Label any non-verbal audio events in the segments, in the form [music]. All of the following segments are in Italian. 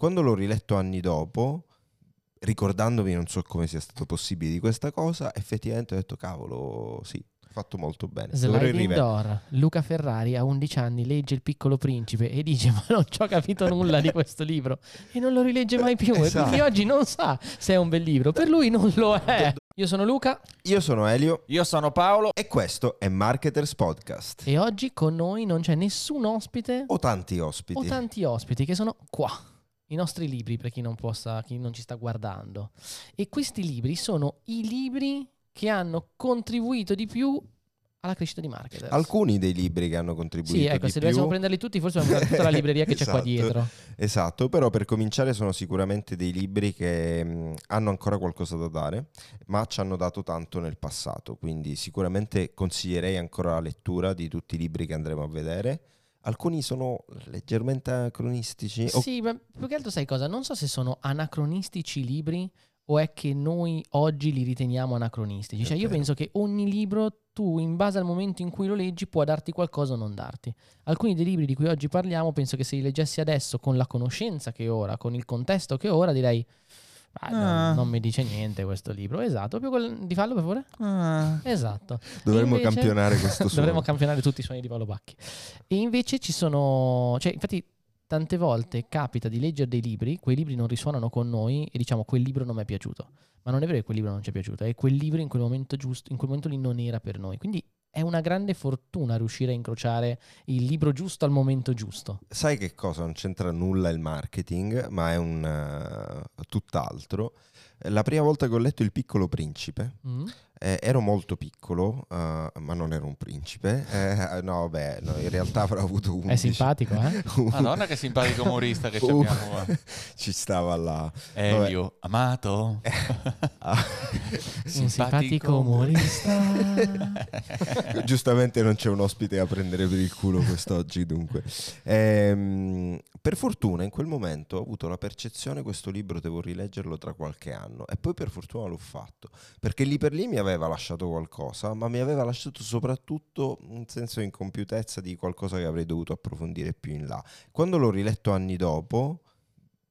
Quando l'ho riletto anni dopo, ricordandomi non so come sia stato possibile di questa cosa, effettivamente ho detto cavolo, sì, fatto molto bene. Sliding Door, Luca Ferrari a 11 anni legge Il piccolo principe e dice ma non ci ho capito nulla di questo libro e non lo rilegge mai più esatto. e quindi esatto. oggi non sa se è un bel libro, per lui non lo è. Io sono Luca. Io sono Elio. Io sono Paolo. E questo è Marketers Podcast. E oggi con noi non c'è nessun ospite. O tanti ospiti. O tanti ospiti che sono qua. I nostri libri per chi non, possa, chi non ci sta guardando. E questi libri sono i libri che hanno contribuito di più alla crescita di marketer. Alcuni dei libri che hanno contribuito. Sì, ecco, se più... dovessimo prenderli tutti, forse abbiamo tutta la libreria che esatto, c'è qua [laughs] esatto, dietro. Esatto, però per cominciare sono sicuramente dei libri che mh, hanno ancora qualcosa da dare, ma ci hanno dato tanto nel passato, quindi sicuramente consiglierei ancora la lettura di tutti i libri che andremo a vedere. Alcuni sono leggermente anacronistici. Sì, ma più che altro sai cosa? Non so se sono anacronistici i libri o è che noi oggi li riteniamo anacronistici? Cioè, io penso che ogni libro tu, in base al momento in cui lo leggi, può darti qualcosa o non darti. Alcuni dei libri di cui oggi parliamo, penso che se li leggessi adesso con la conoscenza che ho ora, con il contesto che ho ora, direi. Ah, ah. Non, mi dice niente questo libro. Esatto, più quel, di fallo per favore. Ah. Esatto. Dovremmo invece, campionare questo [laughs] suono. Dovremmo campionare tutti i suoni di Paolo Bacchi. E invece ci sono, cioè, infatti tante volte capita di leggere dei libri, quei libri non risuonano con noi e diciamo quel libro non mi è piaciuto. Ma non è vero che quel libro non ci è piaciuto, è quel libro in quel momento giusto, in quel momento lì non era per noi. Quindi è una grande fortuna riuscire a incrociare il libro giusto al momento giusto. Sai che cosa? Non c'entra nulla il marketing, ma è un uh, tutt'altro. La prima volta che ho letto Il piccolo principe, mm. Eh, ero molto piccolo, uh, ma non ero un principe. [laughs] Eh, no, beh, no, in realtà avrò avuto un. È simpatico, eh? [laughs] Madonna, che simpatico umorista che uh, abbiamo. [laughs] Ci stava là. Elio, Vabbè. amato. ah. un simpatico umorista. Giustamente non c'è un ospite a prendere per il culo quest'oggi, dunque. Ehm, per fortuna, in quel momento ho avuto la percezione: questo libro devo rileggerlo tra qualche anno. E poi, per fortuna, l'ho fatto perché lì per lì mi aveva aveva lasciato qualcosa, ma mi aveva lasciato soprattutto un senso di incompiutezza di qualcosa che avrei dovuto approfondire più in là. Quando l'ho riletto anni dopo,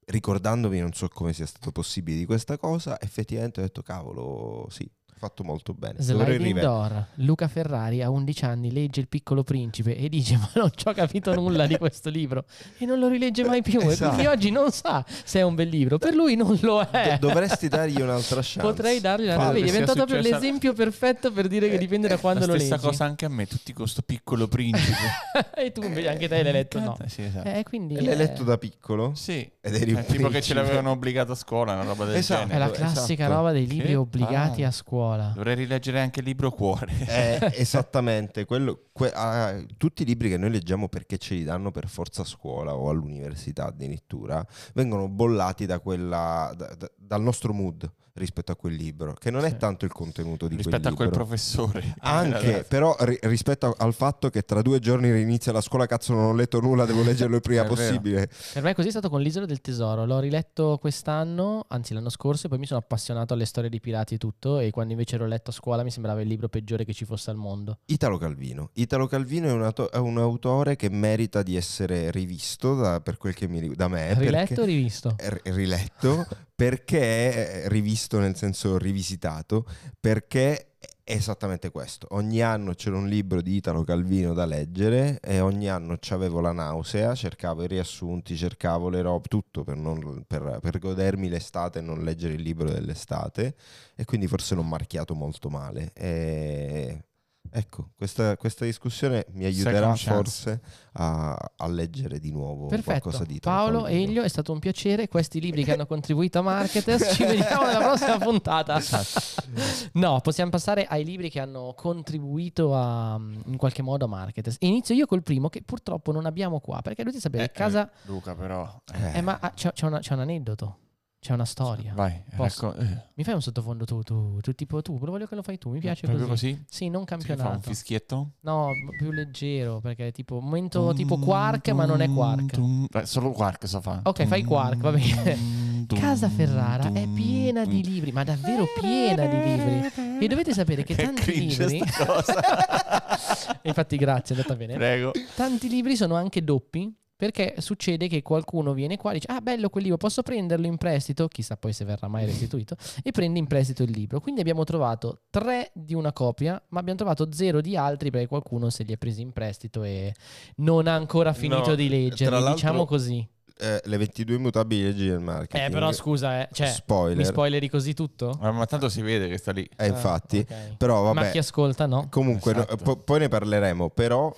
ricordandomi non so come sia stato possibile di questa cosa, effettivamente ho detto cavolo, sì, fatto molto bene. Sliding Door, Luca Ferrari a 11 anni legge Il piccolo principe e dice [laughs] ma non ci ho capito nulla di questo libro e non lo rilegge mai più esatto. e quindi oggi non sa se è un bel libro, per lui non lo è. Do- dovresti dargli un'altra chance. Potrei dargli una chance, è diventato proprio l'esempio perfetto per dire che dipende da quando lo leggi. La stessa cosa anche a me, tutti con questo piccolo principe. [laughs] e tu invece anche te l'hai letto no. Sì, esatto. eh, quindi l'hai letto da piccolo? Sì. Ed eri eh, tipo che ce l'avevano obbligato a scuola, una roba del esatto. genere. È la classica esatto. roba dei libri che obbligati ah. a scuola. Dovrei rileggere leggere anche il libro Cuore. [laughs] Eh, esattamente, quello, que, ah, tutti i libri che noi leggiamo perché ce li danno per forza a scuola o all'università addirittura, vengono bollati da quella, da, da, dal nostro mood rispetto a quel libro, che non sì. è tanto il contenuto di rispetto quel libro. Rispetto a quel professore. [laughs] Anche, però ri- rispetto al fatto che tra due giorni rinizia la scuola, cazzo non ho letto nulla, devo leggerlo il prima [laughs] possibile. Per me così è stato con l'Isola del Tesoro, l'ho riletto quest'anno, anzi l'anno scorso, e poi mi sono appassionato alle storie di pirati e tutto, e quando invece l'ho letto a scuola mi sembrava il libro peggiore che ci fosse al mondo. Italo Calvino. Italo Calvino è un, auto- è un autore che merita di essere rivisto da, per quel che mi da me. Riletto o rivisto? R- riletto [laughs] perché rivisto nel senso rivisitato, perché è esattamente questo. Ogni anno c'era un libro di Italo Calvino da leggere e ogni anno avevo la nausea, cercavo i riassunti, cercavo le robe, tutto per, non, per, per, godermi l'estate e non leggere il libro dell'estate e quindi forse l'ho marchiato molto male. E Ecco, questa, questa, discussione mi aiuterà forse a, a, leggere di nuovo Perfetto. qualcosa di Paolo, Elio, è stato un piacere. Questi libri che hanno contribuito a Marketers, ci vediamo nella prossima puntata. Esatto. No, possiamo passare ai libri che hanno contribuito a, in qualche modo a Marketers. Inizio io col primo che purtroppo non abbiamo qua, perché dovete sapere, eh, casa... Eh, Luca però... Eh. eh ma ah, c'è, c'è, una, c'è un aneddoto. C'è una storia. Vai, racco- eh. Mi fai un sottofondo tu, tu, tu, tipo tu, però voglio che lo fai tu, mi piace Proprio così. così? Sì, non campionato. Si fa un fischietto? No, più leggero, perché è tipo momento tum, tipo quark, tum, ma non è quark. Tum, eh, solo quark so fa. Ok, fai quark, va bene. [laughs] Casa Ferrara è piena di libri, ma davvero piena di libri. E dovete sapere che, che tanti libri cosa. [laughs] Infatti grazie, è andata bene. Prego. Tanti libri sono anche doppi Perché succede che qualcuno viene qua e dice: Ah, bello quel libro, posso prenderlo in prestito? Chissà poi se verrà mai restituito. [laughs] e prende in prestito il libro. Quindi abbiamo trovato tre di una copia, ma abbiamo trovato zero di altri perché qualcuno se li è presi in prestito e non ha ancora finito No, di leggerli. Diciamo così. Eh, le 22 mutabili leggi del marketing. Eh, però scusa, eh, cioè, Spoiler. mi spoileri così tutto? Ma, ma tanto si vede che sta lì. Eh, infatti. Ah, ok. Però vabbè. Ma chi ascolta no? Comunque, no, Esatto. po- poi ne parleremo, però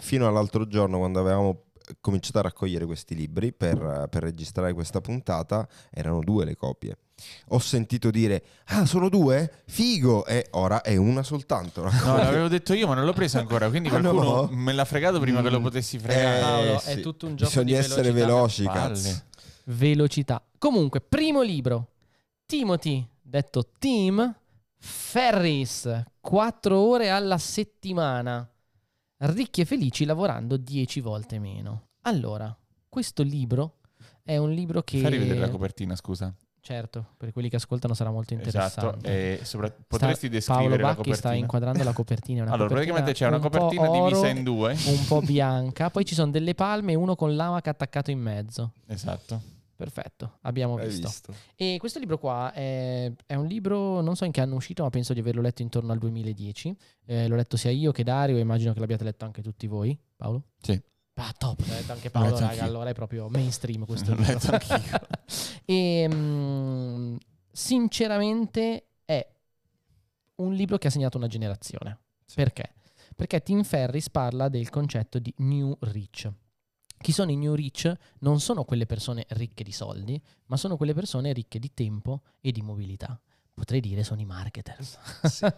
fino all'altro giorno quando avevamo cominciato a raccogliere questi libri per, per registrare questa puntata, erano due le copie. Ho sentito dire, ah sono due? Figo! E ora è una soltanto. No, l'avevo detto io, ma non l'ho preso ancora. Quindi [laughs] Ah, qualcuno no? me l'ha fregato prima che lo Mm. potessi fregare. Eh, Paolo, è sì. tutto un gioco Bisogna di essere veloci, cazzo. Velocità. Comunque, primo libro. Timothy, detto Tim Ferris. Quattro ore alla settimana. Ricchi e felici lavorando dieci volte meno. Allora, questo libro è un libro che... Fai rivedere la copertina, scusa. Certo, per quelli che ascoltano sarà molto Esatto. interessante. E sopra- Sta- potresti descrivere Paolo Bacchi sta inquadrando la copertina. [laughs] Allora, copertina praticamente c'è una un copertina oro, divisa in due. un po' [laughs] bianca, poi ci sono delle palme e uno con l'amaca attaccato in mezzo. Esatto. Perfetto, abbiamo visto. visto? E questo libro qua è, è un libro, non so in che anno è uscito, ma penso di averlo letto intorno al 2010. Eh, l'ho letto sia io che Dario, e immagino che l'abbiate letto anche tutti voi. Paolo? Sì. Ah, top, l'ha letto anche L'ho Paolo, letto raga, anch'io. allora è proprio mainstream questo L'ho libro. letto anch'io. [laughs] e mm, sinceramente è un libro che ha segnato una generazione. Perché? Perché Tim Ferris parla del concetto di New Rich. Chi sono i New Rich? Non sono quelle persone ricche di soldi, ma sono quelle persone ricche di tempo e di mobilità. Potrei dire sono i marketers.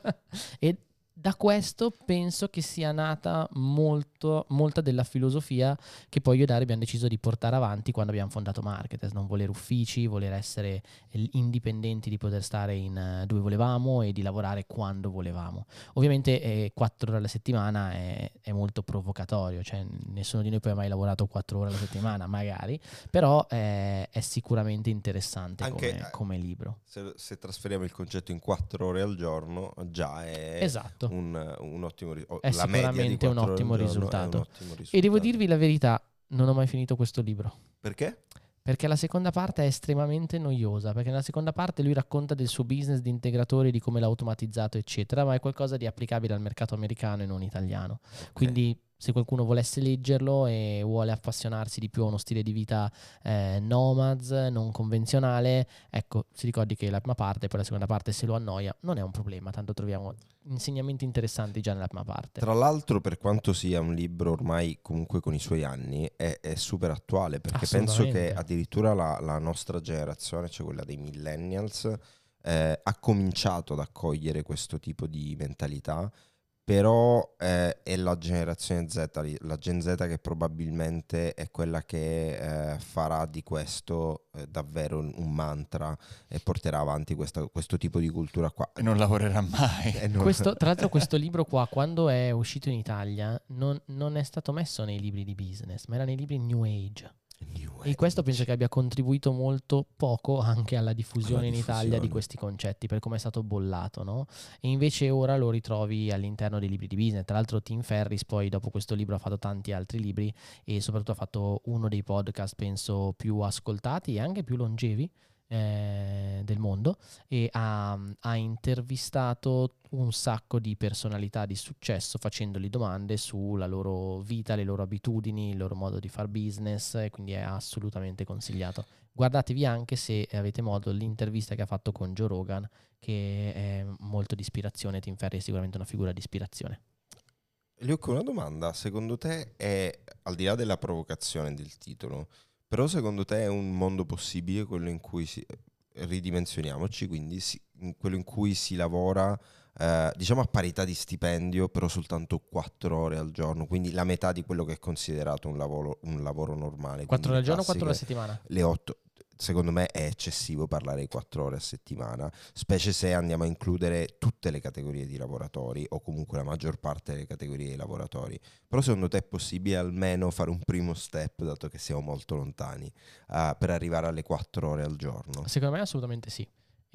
[laughs] e da questo penso che sia nata molto, molta della filosofia che poi io e Dario abbiamo deciso di portare avanti quando abbiamo fondato Marketers, non voler uffici, voler essere indipendenti di poter stare in eh, dove volevamo e di lavorare quando volevamo. Ovviamente eh, quattro ore alla settimana è, è molto provocatorio, cioè nessuno di noi poi ha mai lavorato quattro ore alla settimana, [laughs] magari, però eh, è sicuramente interessante Anche, come, eh, come libro. Se, se trasferiamo il concetto in 4 ore al giorno, già è Esatto. Un, un ottimo risultato. È sicuramente un ottimo risultato. E devo dirvi la verità, non ho mai finito questo libro. Perché? Perché la seconda parte è estremamente noiosa, perché nella seconda parte lui racconta del suo business di integratori, di come l'ha automatizzato, eccetera, ma è qualcosa di applicabile al mercato americano e non italiano. Quindi se qualcuno volesse leggerlo e vuole appassionarsi di più a uno stile di vita eh, nomads, non convenzionale, ecco, si ricordi che la prima parte poi la seconda parte se lo annoia non è un problema, tanto troviamo insegnamenti interessanti già nella prima parte. Tra l'altro, per quanto sia un libro ormai comunque con i suoi anni, è, è super attuale perché penso che addirittura la, la nostra generazione, cioè quella dei millennials, eh, ha cominciato ad accogliere questo tipo di mentalità. Però eh, è la generazione Z, la Gen Z che probabilmente è quella che eh, farà di questo eh, davvero un mantra e porterà avanti questa- questo tipo di cultura qua. E non lavorerà mai. [laughs] Non- Questo, [laughs] tra l'altro questo libro qua, quando è uscito in Italia, non, non è stato messo nei libri di business, ma era nei libri New Age. E questo penso che abbia contribuito molto poco anche alla diffusione Alla in Italia di diffusione. questi concetti, per come è stato bollato, no? E invece ora lo ritrovi all'interno dei libri di business. Tra l'altro Tim Ferris poi dopo questo libro ha fatto tanti altri libri e soprattutto ha fatto uno dei podcast, penso, più ascoltati e anche più longevi eh, del mondo e ha, ha intervistato un sacco di personalità di successo facendogli domande sulla loro vita, le loro abitudini, il loro modo di far business e quindi è assolutamente consigliato. Guardatevi anche se avete modo l'intervista che ha fatto con Joe Rogan che è molto di ispirazione, Tim Ferry è sicuramente una figura di ispirazione. Luke, una domanda. Secondo te è, al di là della provocazione del titolo, però secondo te è un mondo possibile quello in cui si... ridimensioniamoci, quindi si- in quello in cui si lavora, eh, diciamo a parità di stipendio, però soltanto 4 ore al giorno, quindi la metà di quello che è considerato un lavoro, un lavoro normale. 4 ore al giorno o 4 ore a settimana? le 8 secondo me è eccessivo parlare di 4 ore a settimana, specie se andiamo a includere tutte le categorie di lavoratori o comunque la maggior parte delle categorie di lavoratori. Però secondo te è possibile almeno fare un primo step, dato che siamo molto lontani, eh, per arrivare alle 4 ore al giorno? Secondo me assolutamente sì.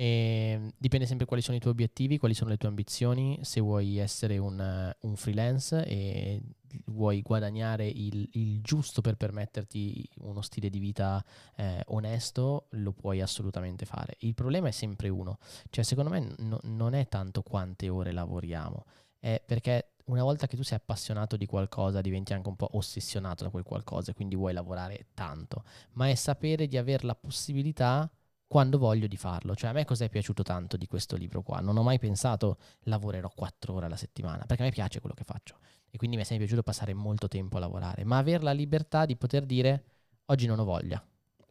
E dipende sempre quali sono i tuoi obiettivi, quali sono le tue ambizioni, se vuoi essere un, eh, un freelance e vuoi guadagnare il, il, giusto per permetterti uno stile di vita eh, onesto, lo puoi assolutamente fare. Il problema è sempre uno, cioè secondo me no, non è tanto quante ore lavoriamo, è perché una volta che tu sei appassionato di qualcosa diventi anche un po' ossessionato da quel qualcosa e quindi vuoi lavorare tanto, ma è sapere di avere la possibilità quando voglio di farlo. Cioè a me cosa è piaciuto tanto di questo libro qua? Non ho mai pensato lavorerò quattro ore alla settimana, perché a me piace quello che faccio e quindi mi è sempre piaciuto passare molto tempo a lavorare, ma avere la libertà di poter dire oggi non ho voglia,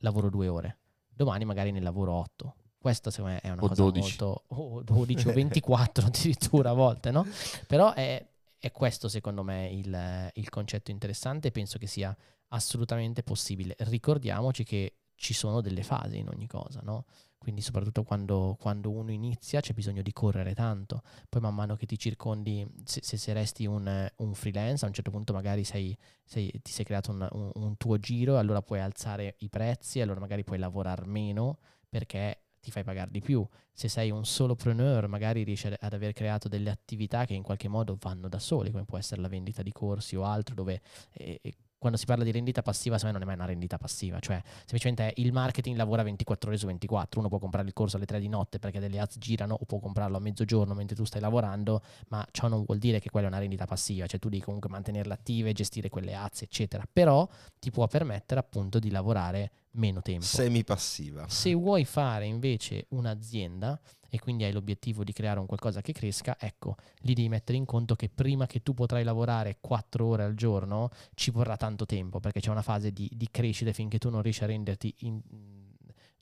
lavoro due ore, domani magari ne lavoro otto. Questa secondo me è una o cosa 12. molto... o 12 o 24 [laughs] addirittura a volte, no? Però è, è questo secondo me il, il concetto interessante e penso che sia assolutamente possibile. Ricordiamoci che ci sono delle fasi in ogni cosa, no? Quindi soprattutto quando, quando, uno inizia c'è bisogno di correre tanto, poi man mano che ti circondi, se, se resti un, un, freelance, a un certo punto magari sei, sei, ti sei creato un, un, un tuo giro, allora puoi alzare i prezzi, allora magari puoi lavorare meno perché ti fai pagare di più. Se sei un solopreneur, magari riesci ad aver creato delle attività che in qualche modo vanno da soli, come può essere la vendita di corsi o altro, dove eh, quando si parla di rendita passiva, secondo me non è mai una rendita passiva, cioè semplicemente il marketing lavora 24 ore su 24, uno può comprare il corso alle 3 di notte perché delle ads girano o può comprarlo a mezzogiorno mentre tu stai lavorando, ma ciò non vuol dire che quella è una rendita passiva, cioè tu devi comunque mantenerla attiva e gestire quelle ads, eccetera, però ti può permettere appunto di lavorare meno tempo. Semi passiva. Se vuoi fare invece un'azienda, e quindi hai l'obiettivo di creare un qualcosa che cresca, ecco, lì devi mettere in conto che prima che tu potrai lavorare 4 ore al giorno ci vorrà tanto tempo perché c'è una fase di, di crescita finché tu non riesci a renderti in,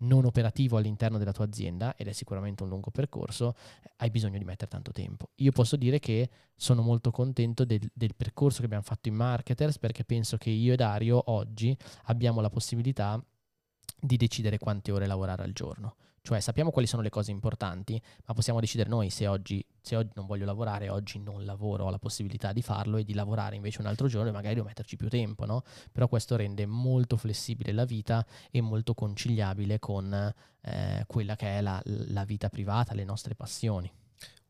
non operativo all'interno della tua azienda ed è sicuramente un lungo percorso, hai bisogno di mettere tanto tempo. Io posso dire che sono molto contento del, del, percorso che abbiamo fatto in Marketers perché penso che io e Dario oggi abbiamo la possibilità di decidere quante ore lavorare al giorno. Cioè sappiamo quali sono le cose importanti, ma possiamo decidere noi se oggi, se oggi non voglio lavorare, oggi non lavoro, ho la possibilità di farlo e di lavorare invece un altro giorno e magari devo metterci più tempo, no? Però questo rende molto flessibile la vita e molto conciliabile con eh, quella che è la, la vita privata, le nostre passioni.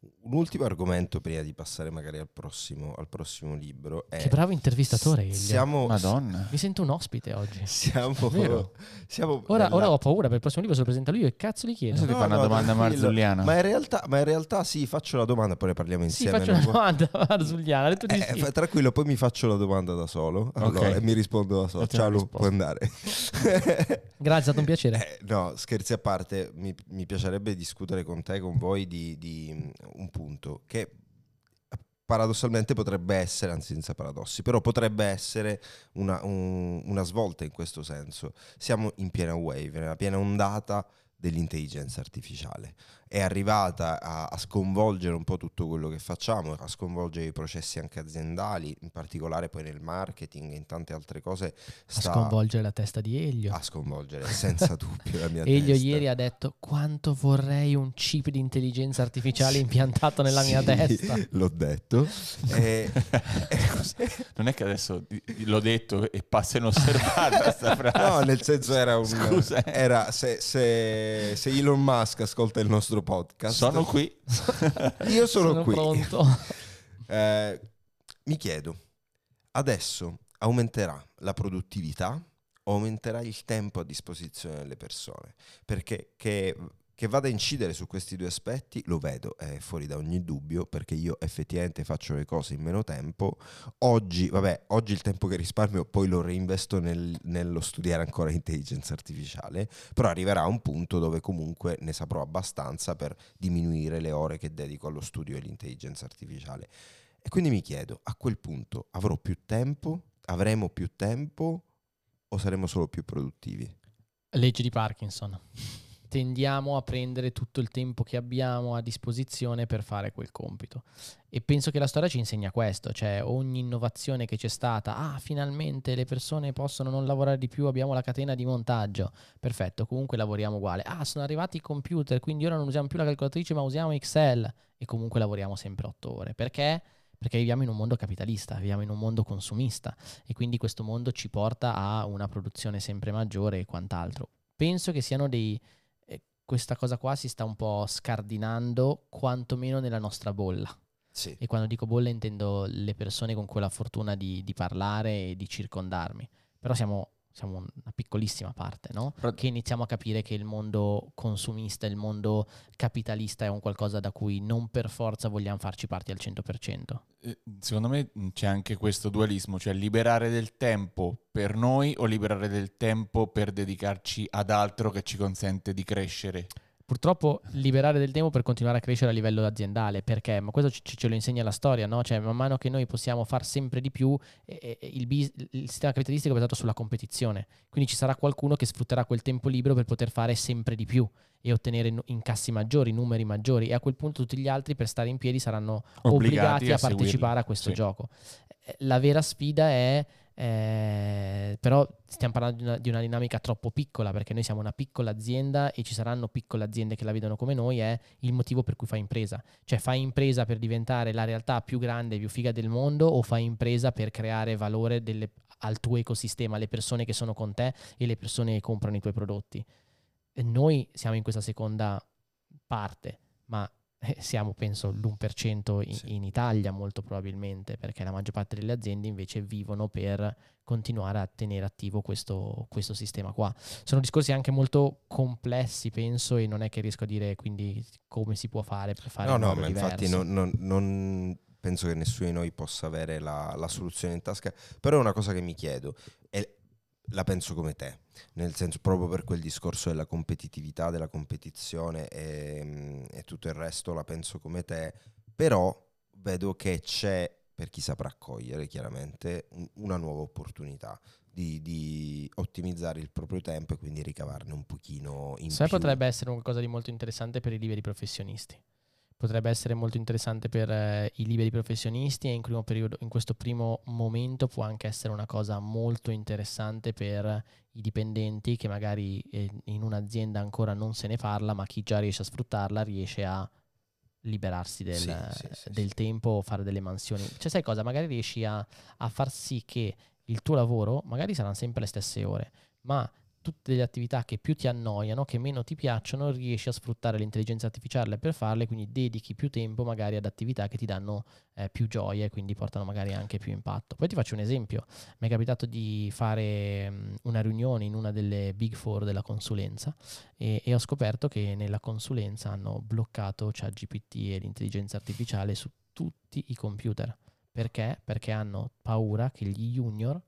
Un ultimo argomento prima di passare magari al prossimo, al prossimo libro. È che bravo intervistatore. Siamo, Madonna. Mi sento un ospite oggi. Siamo, siamo ora, nella... ora, ho paura per il prossimo libro se lo presenta lui e cazzo gli chiedo. Adesso ti fa una domanda marzulliana. Ma in, realtà, ma in realtà sì, faccio la domanda poi ne parliamo insieme. Sì, faccio una domanda [laughs] marzulliana. Eh, sì. Tranquillo, poi mi faccio la domanda da solo. Allora, okay. e mi rispondo da solo. Ciao Lu, puoi andare. [laughs] Grazie, è stato un piacere. Eh, no, scherzi a parte, mi, mi, piacerebbe discutere con te, con voi di, di un punto che paradossalmente potrebbe essere, anzi senza paradossi, però potrebbe essere una, un, una svolta in questo senso. Siamo in piena wave, nella piena ondata dell'intelligenza artificiale è arrivata a, a, sconvolgere un po' tutto quello che facciamo, a sconvolgere i processi anche aziendali, in particolare poi nel marketing e in tante altre cose. Sta a sconvolgere la testa di Elio. A sconvolgere senza [laughs] dubbio la mia Elio testa. ieri ha detto quanto vorrei un chip di intelligenza artificiale sì, impiantato nella sì, mia testa. L'ho detto. [laughs] e, non è che adesso l'ho detto e passa inosservata questa frase. No, nel senso era un... Scusa. Era se, se, se Elon Musk ascolta il nostro podcast. Sono qui. [laughs] Io sono, sono qui. pronto. [laughs] Eh, mi chiedo, adesso aumenterà la produttività o aumenterà il tempo a disposizione delle persone? Perché che che vada a incidere su questi due aspetti lo vedo, è fuori da ogni dubbio, perché io effettivamente faccio le cose in meno tempo. Oggi, vabbè, oggi il tempo che risparmio poi lo reinvesto nel, nello studiare ancora intelligenza artificiale, però arriverà un punto dove comunque ne saprò abbastanza per diminuire le ore che dedico allo studio dell'intelligenza artificiale. E quindi mi chiedo, a quel punto avrò più tempo? Avremo più tempo? O saremo solo più produttivi? Legge di Parkinson tendiamo a prendere tutto il tempo che abbiamo a disposizione per fare quel compito. E penso che la storia ci insegna questo, cioè ogni innovazione che c'è stata, ah finalmente le persone possono non lavorare di più, abbiamo la catena di montaggio, perfetto, comunque lavoriamo uguale, ah sono arrivati i computer, quindi ora non usiamo più la calcolatrice ma usiamo Excel e comunque lavoriamo sempre otto ore, perché? Perché viviamo in un mondo capitalista, viviamo in un mondo consumista e quindi questo mondo ci porta a una produzione sempre maggiore e quant'altro. Penso che siano dei, questa cosa qua si sta un po' scardinando, quantomeno nella nostra bolla. Sì. E quando dico bolla intendo le persone con cui ho la fortuna di, di parlare e di circondarmi. Però siamo, siamo una piccolissima parte, no? Che iniziamo a capire che il mondo consumista, il mondo capitalista è un qualcosa da cui non per forza vogliamo farci parte al 100%. Eh, Secondo me c'è anche questo dualismo, cioè liberare del tempo per noi o liberare del tempo per dedicarci ad altro che ci consente di crescere. Purtroppo liberare del tempo per continuare a crescere a livello aziendale, perché? Ma questo ci- ce lo insegna la storia, no? Cioè, man mano che noi possiamo far sempre di più, eh, il, bis- il sistema capitalistico è basato sulla competizione. Quindi ci sarà qualcuno che sfrutterà quel tempo libero per poter fare sempre di più e ottenere incassi maggiori, numeri maggiori. E a quel punto tutti gli altri, per stare in piedi, saranno obbligati, a, partecipare seguirlo. a questo Sì. gioco. Eh, La vera sfida è, eh, però stiamo parlando di una, di una dinamica troppo piccola perché noi siamo una piccola azienda e ci saranno piccole aziende che la vedono come noi, è il motivo per cui fai impresa. Cioè fai impresa per diventare la realtà più grande e più figa del mondo o fai impresa per creare valore delle- al tuo ecosistema, alle persone che sono con te e le persone che comprano i tuoi prodotti. E noi siamo in questa seconda parte, ma siamo penso l'1% in, Sì. in Italia molto probabilmente, perché la maggior parte delle aziende invece vivono per continuare a tenere attivo questo, questo sistema qua. Sono discorsi anche molto complessi, penso, e non è che riesco a dire quindi come si può fare per fare No, no, ma infatti non, non- non penso che nessuno di noi possa avere la, la soluzione in tasca, però è una cosa che mi chiedo e la penso come te, nel senso proprio per quel discorso della competitività, della competizione e, e tutto il resto la penso come te, però vedo che c'è, per chi saprà cogliere chiaramente, un- una nuova opportunità. Di, di ottimizzare il proprio tempo e quindi ricavarne un pochino in Sai, più. potrebbe essere qualcosa di molto interessante per i liberi professionisti. Potrebbe essere molto interessante per eh, i liberi professionisti e in, primo periodo- in questo primo momento può anche essere una cosa molto interessante per i dipendenti che magari eh, in un'azienda ancora non se ne parla, ma chi già riesce a sfruttarla riesce a liberarsi del, Sì, sì, sì, del tempo o fare delle mansioni. Cioè, sai cosa? Magari riesci a, a far sì che il tuo lavoro, magari saranno sempre le stesse ore, ma tutte le attività che più ti annoiano, che meno ti piacciono, riesci a sfruttare l'intelligenza artificiale per farle, quindi dedichi più tempo magari ad attività che ti danno eh, più gioia e quindi portano magari anche più impatto. Poi ti faccio un esempio, mi è capitato di fare mm, una riunione in una delle big four della consulenza e, e ho scoperto che nella consulenza hanno bloccato ChatGPT e l'intelligenza artificiale su tutti i computer. Perché? Perché hanno paura che gli junior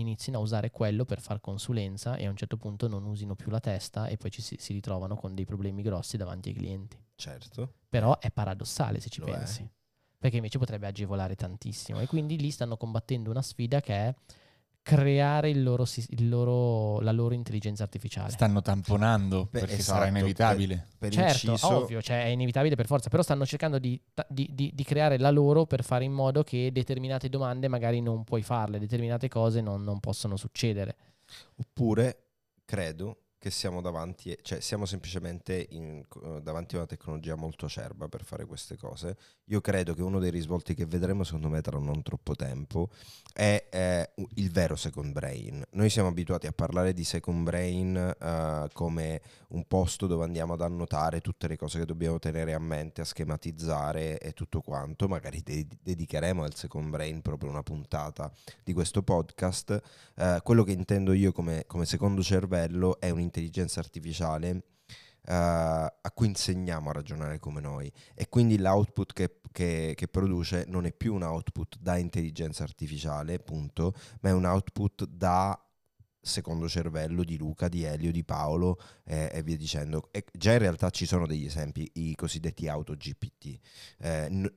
inizino a usare quello per far consulenza e a un certo punto non usino più la testa e poi ci si, si ritrovano con dei problemi grossi davanti ai clienti. Certo. Però è paradossale se ci Lo è. pensi. Perché invece potrebbe agevolare tantissimo. E quindi lì stanno combattendo una sfida che è creare il loro, il loro- la loro intelligenza artificiale. Stanno tamponando Beh, perché esatto, sarà inevitabile. Per Certo, inciso, ovvio, cioè è inevitabile per forza, però stanno cercando di, di- di- di creare la loro per fare in modo che determinate domande magari non puoi farle, determinate cose non, non possono succedere. Oppure credo che siamo davanti, cioè siamo semplicemente in- davanti a una tecnologia molto acerba per fare queste cose. Io credo che uno dei risvolti che vedremo, secondo me, tra non troppo tempo, è u- il vero second brain. Noi siamo abituati a parlare di second brain eh, come un posto dove andiamo ad annotare tutte le cose che dobbiamo tenere a mente, a schematizzare e tutto quanto. Magari de- dedicheremo al second brain proprio una puntata di questo podcast. Eh, quello che intendo io come, come secondo cervello è un'intelligenza artificiale a cui insegniamo a ragionare come noi e quindi l'output che, che- che produce non è più un output da intelligenza artificiale, punto, ma è un output da secondo cervello di Luca, di Elio, di Paolo eh, e via dicendo. E già in realtà ci sono degli esempi, i cosiddetti auto GPT, eh, n-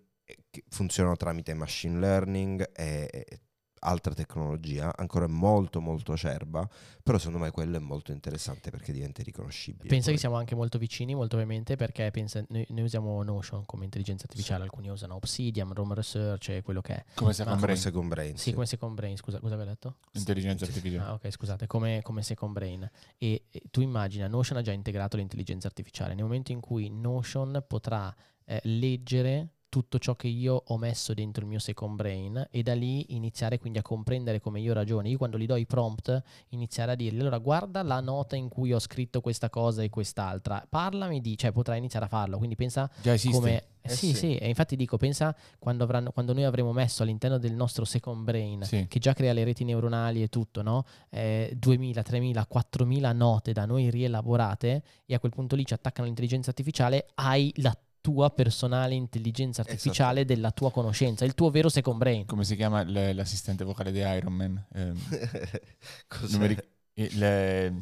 funzionano tramite machine learning e, e altra tecnologia, ancora molto molto acerba, però secondo me quello è molto interessante perché diventa riconoscibile. Pensa poi. che siamo anche molto vicini, molto ovviamente, perché pensa- noi, noi usiamo Notion come intelligenza artificiale, alcuni usano Obsidian, Rome Research e quello che è. Come second come brain, second brain. Sì, come Second Brain, scusa, cosa avevo detto? intelligenza artificiale. Ah, ok, scusate, come, come Second Brain. E, e tu immagina, Notion ha già integrato l'intelligenza artificiale. Nel momento in cui Notion potrà eh, leggere tutto ciò che io ho messo dentro il mio second brain e da lì iniziare quindi a comprendere come io ragiono. Io quando gli do i prompt iniziare a dirgli allora guarda la nota in cui ho scritto questa cosa e quest'altra, parlami di, cioè potrai iniziare a farlo, quindi pensa Già esiste. come... Eh sì, sì. sì, e infatti dico, pensa quando, avranno- quando noi avremo messo all'interno del nostro second brain, Sì. che già crea le reti neuronali e tutto, no? Eh, 2000, 3000, 4000 note da noi rielaborate e a quel punto lì ci attaccano l'intelligenza artificiale, hai la tua personale intelligenza Esatto. artificiale della tua conoscenza, il tuo vero second brain. Come si chiama l- l'assistente vocale di Iron Man? Ehm, [laughs] non mi ric- il-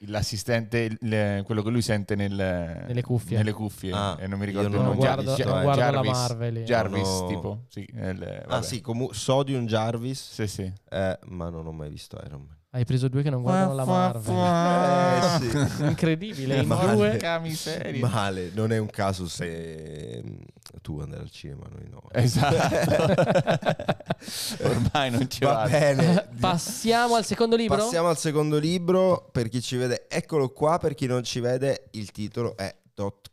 l'assistente, il- quello che lui sente nel- Nelle cuffie. nelle cuffie, Ah, e non mi ricordo non il ho nome. guardo- Jarvis, non Jar- guardo la Jarvis, Marvel, io. Jarvis, No. tipo. Sì, il- Ah sì, comu- Sodium Jarvis, Sì, sì. eh, ma non ho mai visto Iron Man. Hai preso due che non guardano la Marvel. Eh, sì. [laughs] Incredibile, in Male. due. Miseria. Male, non è un caso se mm, tu andare al cinema, noi no. Esatto. [laughs] Ormai non ci Va vado. bene. [laughs] Passiamo al secondo libro? Passiamo al secondo libro. Per chi ci vede, eccolo qua. Per chi non ci vede, il titolo è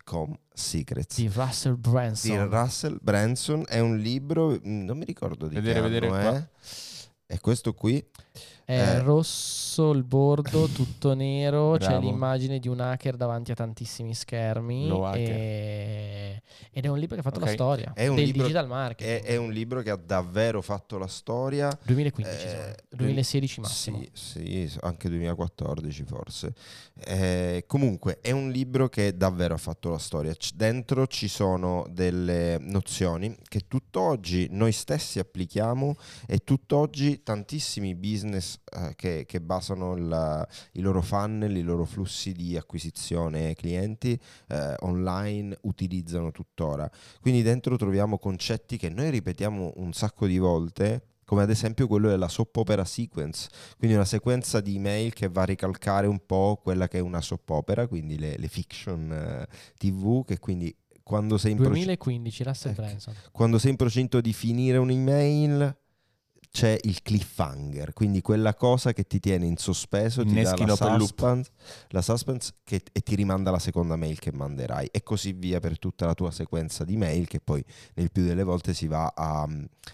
.com Secrets. Di Russell Branson. Di Russell Branson. È un libro, mm, non mi ricordo di Vedere, che vedere anno qua. è. È questo qui. È Eh. rosso il bordo, tutto nero, c'è Bravo. l'immagine di un hacker davanti a tantissimi schermi. E- Ed è un libro che ha fatto Ok. la storia È un del libro- digital È, marketing. è un libro che ha davvero fatto la storia. 2015, Eh, secondo me. 2016 massimo. Sì, sì, anche 2014 forse. Eh, comunque è un libro che davvero ha fatto la storia. C- dentro ci sono delle nozioni che tutt'oggi noi stessi applichiamo e tutt'oggi tantissimi business eh, che, che basano il- i loro funnel, i loro flussi di acquisizione clienti eh, online utilizzano tuttora. Quindi dentro troviamo concetti che noi ripetiamo un sacco di volte, come ad esempio quello della soap opera sequence, quindi una sequenza di email che va a ricalcare un po' quella che è una soap opera, quindi le, le fiction eh, TV, che quindi quando sei, in proc- 2015, Russell Ecco. Quando sei in procinto di finire un'email c'è il cliffhanger, quindi quella cosa che ti tiene in sospeso, ti dà Inneschi la suspense, la suspense che- e ti rimanda la seconda mail che manderai e così via per tutta la tua sequenza di mail che poi nel più delle volte si va a,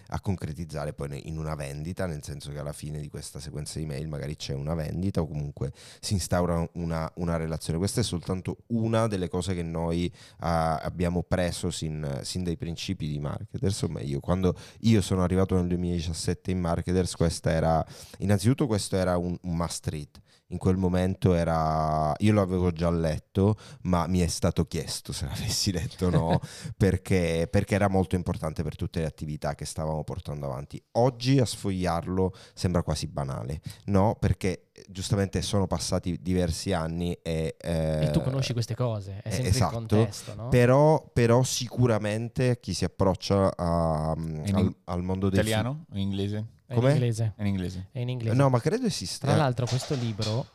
a concretizzare poi in una vendita, nel senso che alla fine di questa sequenza di mail magari c'è una vendita o comunque si instaura una, una relazione. Questa è soltanto una delle cose che noi ah, abbiamo preso sin, sin dai principi di marketers, o meglio, quando io sono arrivato nel 2017 in marketers, questa era, innanzitutto questo era un, un must read. In quel momento era, io l'avevo già letto, ma mi è stato chiesto se [laughs] l'avessi letto o no, [laughs] perché, perché era molto importante per tutte le attività che stavamo portando avanti. Oggi a sfogliarlo sembra quasi banale, no? Perché eh, giustamente sono passati diversi anni e... eh, E tu conosci queste cose, è eh, sempre esatto, il contesto, no? Però, però sicuramente chi si approccia a- al, al mondo del Italiano o in inglese? È in inglese. È in inglese. È in inglese. No, ma credo esista. Tra l'altro questo libro...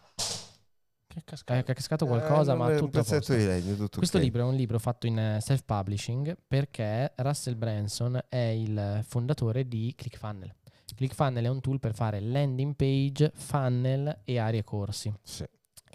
Che è casca- è cascato qualcosa, Eh, ma un tutto posto. di legno, tutto Questo ok. libro è un libro fatto in eh, self-publishing perché Russell Branson è il fondatore di ClickFunnel. ClickFunnel è un tool per fare landing page, funnel e aree corsi. Sì.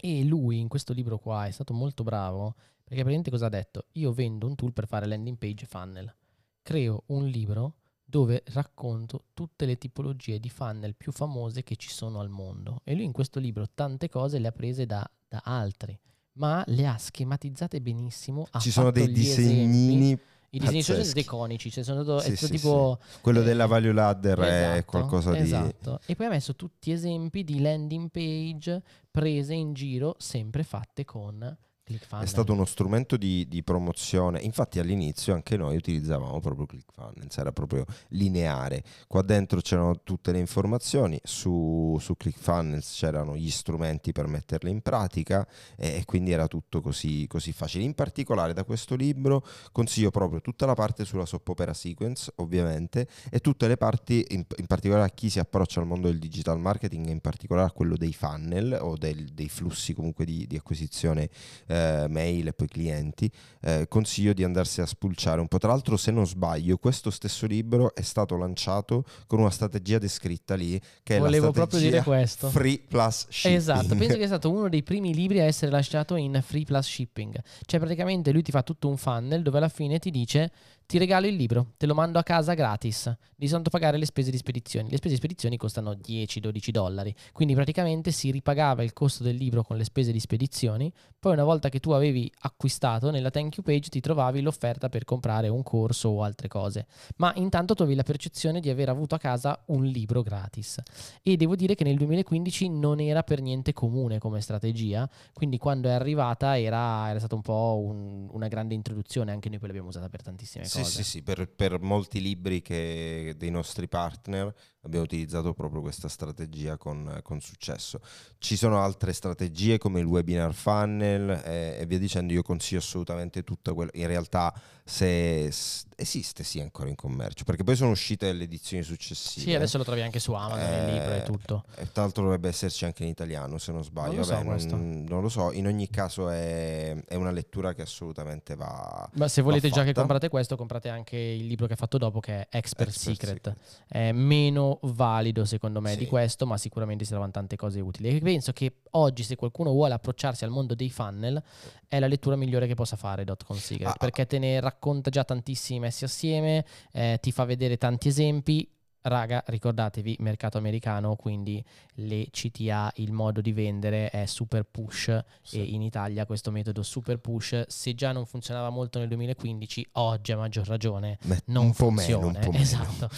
E lui in questo libro qua è stato molto bravo perché praticamente cosa ha detto? Io vendo un tool per fare landing page e funnel. Creo un libro dove racconto tutte le tipologie di funnel più famose che ci sono al mondo. E lui in questo libro tante cose le ha prese da, da altri, ma le ha schematizzate benissimo. ha Ci sono dei gli esempi. disegnini. I disegni sono stati iconici, cioè sono stato, è Sì, sì, tipo... Quello eh, della value ladder è Esatto, qualcosa di... Esatto. E poi ha messo tutti esempi di landing page prese in giro, sempre fatte con ClickFunnels. È stato uno strumento di, di promozione. Infatti, all'inizio anche noi utilizzavamo proprio ClickFunnels, era proprio lineare. Qua dentro c'erano tutte le informazioni, su, su ClickFunnels c'erano gli strumenti per metterle in pratica e, e quindi era tutto così, così facile. In particolare, da questo libro consiglio proprio tutta la parte sulla soap opera sequence, ovviamente, e tutte le parti, in, in particolare a chi si approccia al mondo del digital marketing, e in particolare a quello dei funnel o del- dei flussi comunque di, di acquisizione eh, mail e poi clienti, eh, consiglio di andarsi a spulciare un po'. Tra l'altro, se non sbaglio, questo stesso libro è stato lanciato con una strategia descritta lì, che è Volevo la proprio strategia dire questo. Free plus shipping. Esatto, penso che è stato uno dei primi libri a essere lasciato in free plus shipping. Cioè praticamente lui ti fa tutto un funnel dove alla fine ti dice ti regalo il libro, te lo mando a casa gratis, devi soltanto pagare le spese di spedizione. Le spese di spedizione costano 10-12 dollari, quindi praticamente si ripagava il costo del libro con le spese di spedizioni, poi una volta che tu avevi acquistato nella thank you page ti trovavi l'offerta per comprare un corso o altre cose, ma intanto avevi la percezione di aver avuto a casa un libro gratis. E devo dire che nel 2015 non era per niente comune come strategia, quindi quando è arrivata era, era stata un po' un, una grande introduzione, anche noi poi l'abbiamo usata per tantissime Sì, cose. sì, sì, per, per molti libri che, dei nostri partner abbiamo utilizzato proprio questa strategia con, con successo. Ci sono altre strategie come il webinar funnel eh, e via dicendo, io consiglio assolutamente tutta quella, in realtà se s- esiste sì ancora in commercio, perché poi sono uscite le edizioni successive. Sì, adesso lo trovi anche su Amazon, il libro e Eh, tutto. E tra l'altro dovrebbe esserci anche in italiano, se non sbaglio. Non lo so Vabbè, questo. non, non lo so. In ogni caso è, è una lettura che assolutamente va. Ma se volete già che comprate questo, comprate anche il libro che ha fatto dopo che è Expert, Expert Secret. È meno valido secondo me Sì. di questo, ma sicuramente si trovano tante cose utili. E penso che oggi se qualcuno vuole approcciarsi al mondo dei funnel è la lettura migliore che possa fare Dotcom Secret, Ah, ah. perché te ne racconta già tantissimi messi assieme, eh, ti fa vedere tanti esempi. Raga, ricordatevi, mercato americano, quindi le CTA, il modo di vendere è super push Sì. e in Italia questo metodo super push, se già non funzionava molto nel 2015, oggi a maggior ragione Me- non un funziona. meno, un esatto,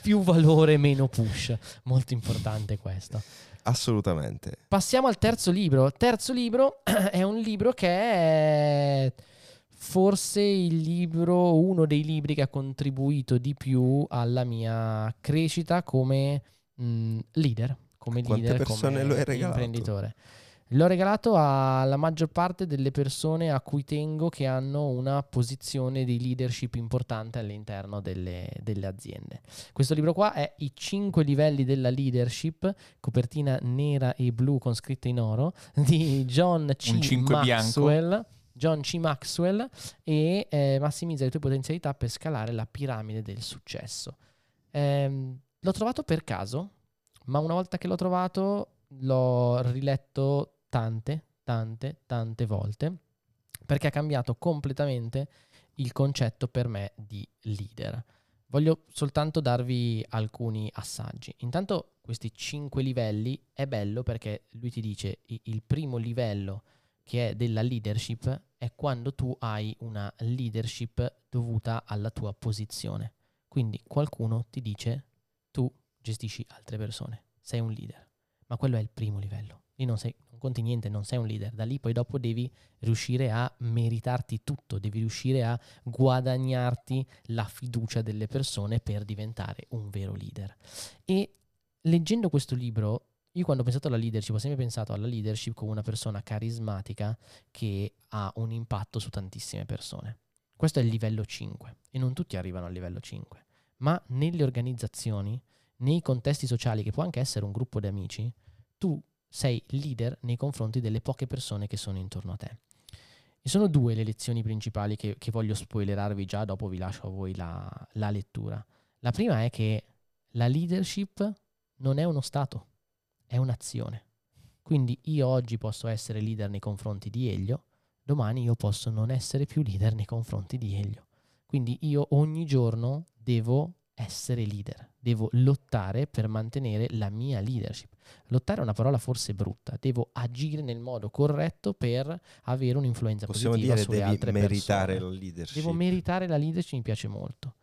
più valore, meno push, molto importante questo. Assolutamente. Passiamo al terzo libro. Terzo libro [clears throat] è un libro che è forse il libro, uno dei libri che ha contribuito di più alla mia crescita come mh, leader, come Quante leader, persone come lo hai regalato? imprenditore. L'ho regalato alla maggior parte delle persone a cui tengo che hanno una posizione di leadership importante all'interno delle, delle aziende. Questo libro qua è I 5 livelli della leadership, copertina nera e blu con scritte in oro, di John C. Un cinque bianco. John C. Maxwell e eh, massimizza le tue potenzialità per scalare la piramide del successo. Ehm, l'ho trovato per caso, ma una volta che l'ho trovato l'ho riletto tante, tante, tante volte perché ha cambiato completamente il concetto per me di leader. Voglio soltanto darvi alcuni assaggi. Intanto questi cinque livelli è bello perché lui ti dice il primo livello che è della leadership è quando tu hai una leadership dovuta alla tua posizione. Quindi qualcuno ti dice tu gestisci altre persone, sei un leader, ma quello è il primo livello. Lì non, sei, non conti niente, non sei un leader. Da lì poi dopo devi riuscire a meritarti tutto, devi riuscire a guadagnarti la fiducia delle persone per diventare un vero leader. E leggendo questo libro, io quando ho pensato alla leadership ho sempre pensato alla leadership come una persona carismatica che ha un impatto su tantissime persone. Questo è il livello 5 e non tutti arrivano al livello 5, ma nelle organizzazioni, nei contesti sociali, che può anche essere un gruppo di amici, tu sei leader nei confronti delle poche persone che sono intorno a te. E sono due le lezioni principali che, che voglio spoilerarvi già, dopo vi lascio a voi la, la lettura. La prima è che la leadership non è uno stato, è un'azione. Quindi io oggi posso essere leader nei confronti di Elio, domani io posso non essere più leader nei confronti di Elio. Quindi io ogni giorno devo essere leader, devo lottare per mantenere la mia leadership. Lottare è una parola forse brutta, devo agire nel modo corretto per avere un'influenza Possiamo positiva dire sulle altre meritare persone. la leadership. Devo meritare la leadership, mi piace molto.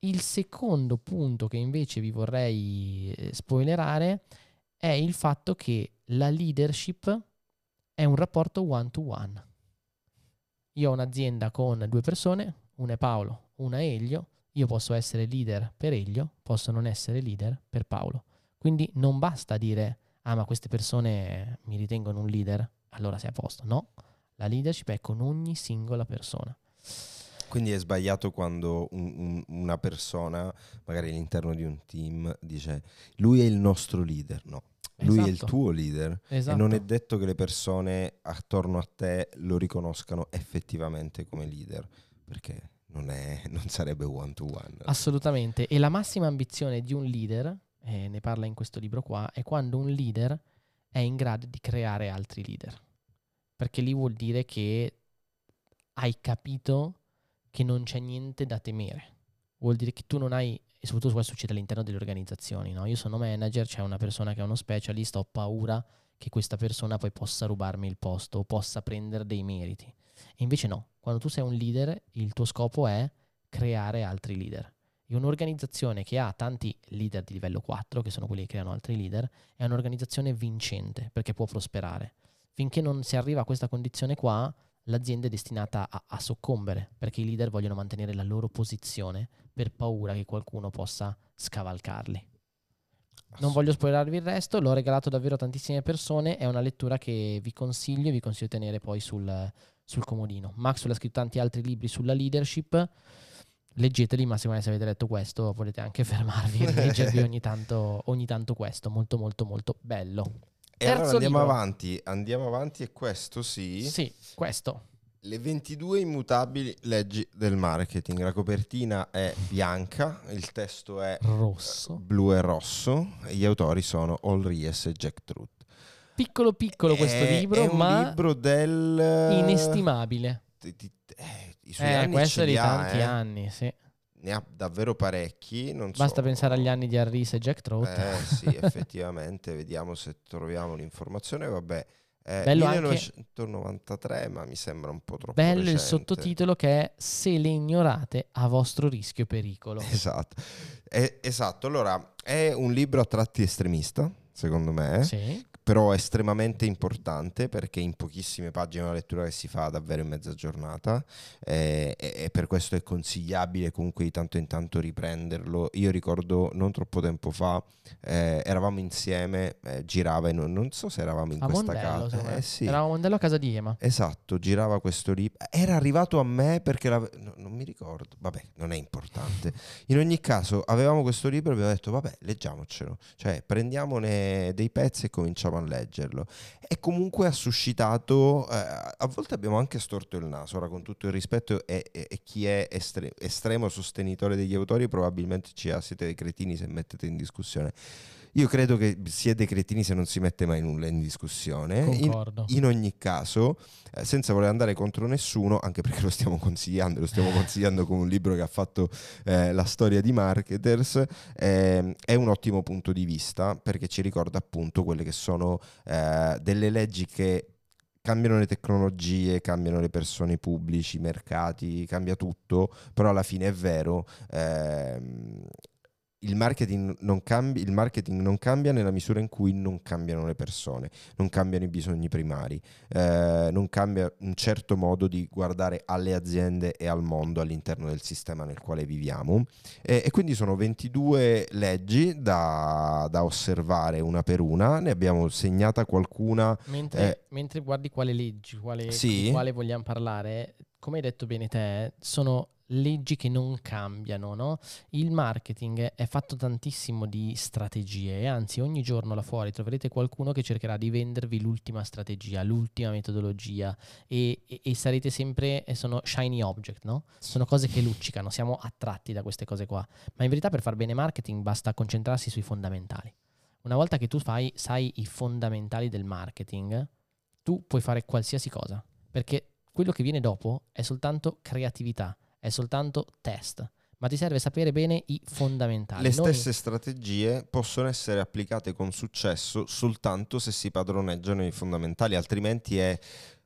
Il secondo punto che invece vi vorrei eh, spoilerare è il fatto che la leadership è un rapporto one to one. Io ho un'azienda con due persone, una è Paolo, una è Elio, io posso essere leader per Elio, posso non essere leader per Paolo. Quindi non basta dire, ah ma queste persone mi ritengono un leader, allora sei a posto. No, la leadership è con ogni singola persona. Quindi è sbagliato quando un- un- una persona, magari all'interno di un team, dice lui è il nostro leader. No, lui è il Esatto. tuo leader. Esatto. E non è detto che le persone attorno a te lo riconoscano effettivamente come leader, perché non, è- [laughs] non sarebbe one to one. Assolutamente. E la massima ambizione di un leader, e ne parla in questo libro qua, è quando un leader è in grado di creare altri leader. Perché lì vuol dire che hai capito che non c'è niente da temere. Vuol dire che tu non hai, e soprattutto questo succede all'interno delle organizzazioni, no? Io sono manager, c'è una persona che è uno specialist, ho paura che questa persona poi possa rubarmi il posto o possa prendere dei meriti. E invece no, quando tu sei un leader, il tuo scopo è creare altri leader. E un'organizzazione che ha tanti leader di livello 4, che sono quelli che creano altri leader, è un'organizzazione vincente perché può prosperare. Finché non si arriva a questa condizione qua, l'azienda è destinata a, a soccombere perché i leader vogliono mantenere la loro posizione per paura che qualcuno possa scavalcarli. Non voglio spoilerarvi il resto, l'ho regalato davvero a tantissime persone, è una lettura che vi consiglio e vi consiglio di tenere poi sul, sul comodino. Maxwell ha scritto tanti altri libri sulla leadership, leggeteli, ma secondo me se avete letto questo potete anche [laughs] fermarvi e leggervi [laughs] ogni tanto, ogni tanto questo, molto molto molto bello. E allora Terzo andiamo libro. avanti, andiamo avanti e questo sì. Sì, questo. Le 22 immutabili leggi del marketing. La copertina è bianca, il testo è Rosso. blu e rosso. e Gli autori sono All Ries e Jack Truth. Piccolo piccolo questo È- libro, è un ma libro del inestimabile. di- di- eh, I suoi Eh, anni questo di tanti eh. anni, sì. Ne ha davvero parecchi. Non Basta so- pensare agli anni di Harris e Jack Trout. Eh sì, [laughs] effettivamente, vediamo se troviamo l'informazione. Vabbè, eh, Bello anche- 1993, ma mi sembra un po' troppo Bello il recente. sottotitolo che è Se le ignorate a vostro rischio e pericolo. Esatto. Eh, esatto, allora è un libro a tratti estremista, secondo me, Sì. però estremamente importante perché in pochissime pagine una lettura che si fa davvero in mezza giornata eh, e, e per questo è consigliabile comunque di tanto in tanto riprenderlo. Io ricordo non troppo tempo fa, eh, eravamo insieme, eh, girava, e non, non so se eravamo in A questa Mondello, casa. Eh, sì. Eravamo a Mondello a casa di Ema. Esatto, girava questo libro. Era arrivato a me perché l'ave- no, non mi ricordo. Vabbè, non è importante. In ogni caso, avevamo questo libro e abbiamo detto: Vabbè, leggiamocelo. Cioè, prendiamone dei pezzi e cominciamo a leggerlo. E comunque ha suscitato. eh, a volte abbiamo anche storto il naso. Ora, con tutto il rispetto, e, e- e chi è estre- estremo sostenitore degli autori, probabilmente ci ha, siete dei cretini se mettete in discussione. Io credo che siete cretini se non si mette mai nulla in discussione. In- Concordo. in ogni caso, eh, senza voler andare contro nessuno, anche perché lo stiamo consigliando, lo stiamo consigliando come un libro che ha fatto eh, la storia di marketers, ehm, è un ottimo punto di vista perché ci ricorda appunto quelle che sono eh, delle leggi che cambiano le tecnologie, cambiano le persone i pubblici, i mercati, cambia tutto, però alla fine è vero. ehm, il marketing, non cambi- il marketing non cambia nella misura in cui non cambiano le persone, non cambiano i bisogni primari, eh, non cambia un certo modo di guardare alle aziende e al mondo all'interno del sistema nel quale viviamo. E, e quindi sono 22 leggi da, da osservare una per una, ne abbiamo segnata qualcuna. Mentre, eh, mentre guardi quale leggi, quale, Sì. di quale vogliamo parlare, come hai detto bene te, sono leggi che non cambiano, no? Il marketing è fatto tantissimo di strategie e anzi ogni giorno là fuori troverete qualcuno che cercherà di vendervi l'ultima strategia, l'ultima metodologia e, e- e sarete sempre, sono shiny object, no? Sono cose che luccicano, siamo attratti da queste cose qua, ma in verità per far bene marketing basta concentrarsi sui fondamentali. Una volta che tu fai, sai i fondamentali del marketing, tu puoi fare qualsiasi cosa, perché quello che viene dopo è soltanto creatività, è soltanto test, ma ti serve sapere bene i fondamentali. Le stesse strategie possono essere applicate con successo soltanto se si padroneggiano i fondamentali, altrimenti è-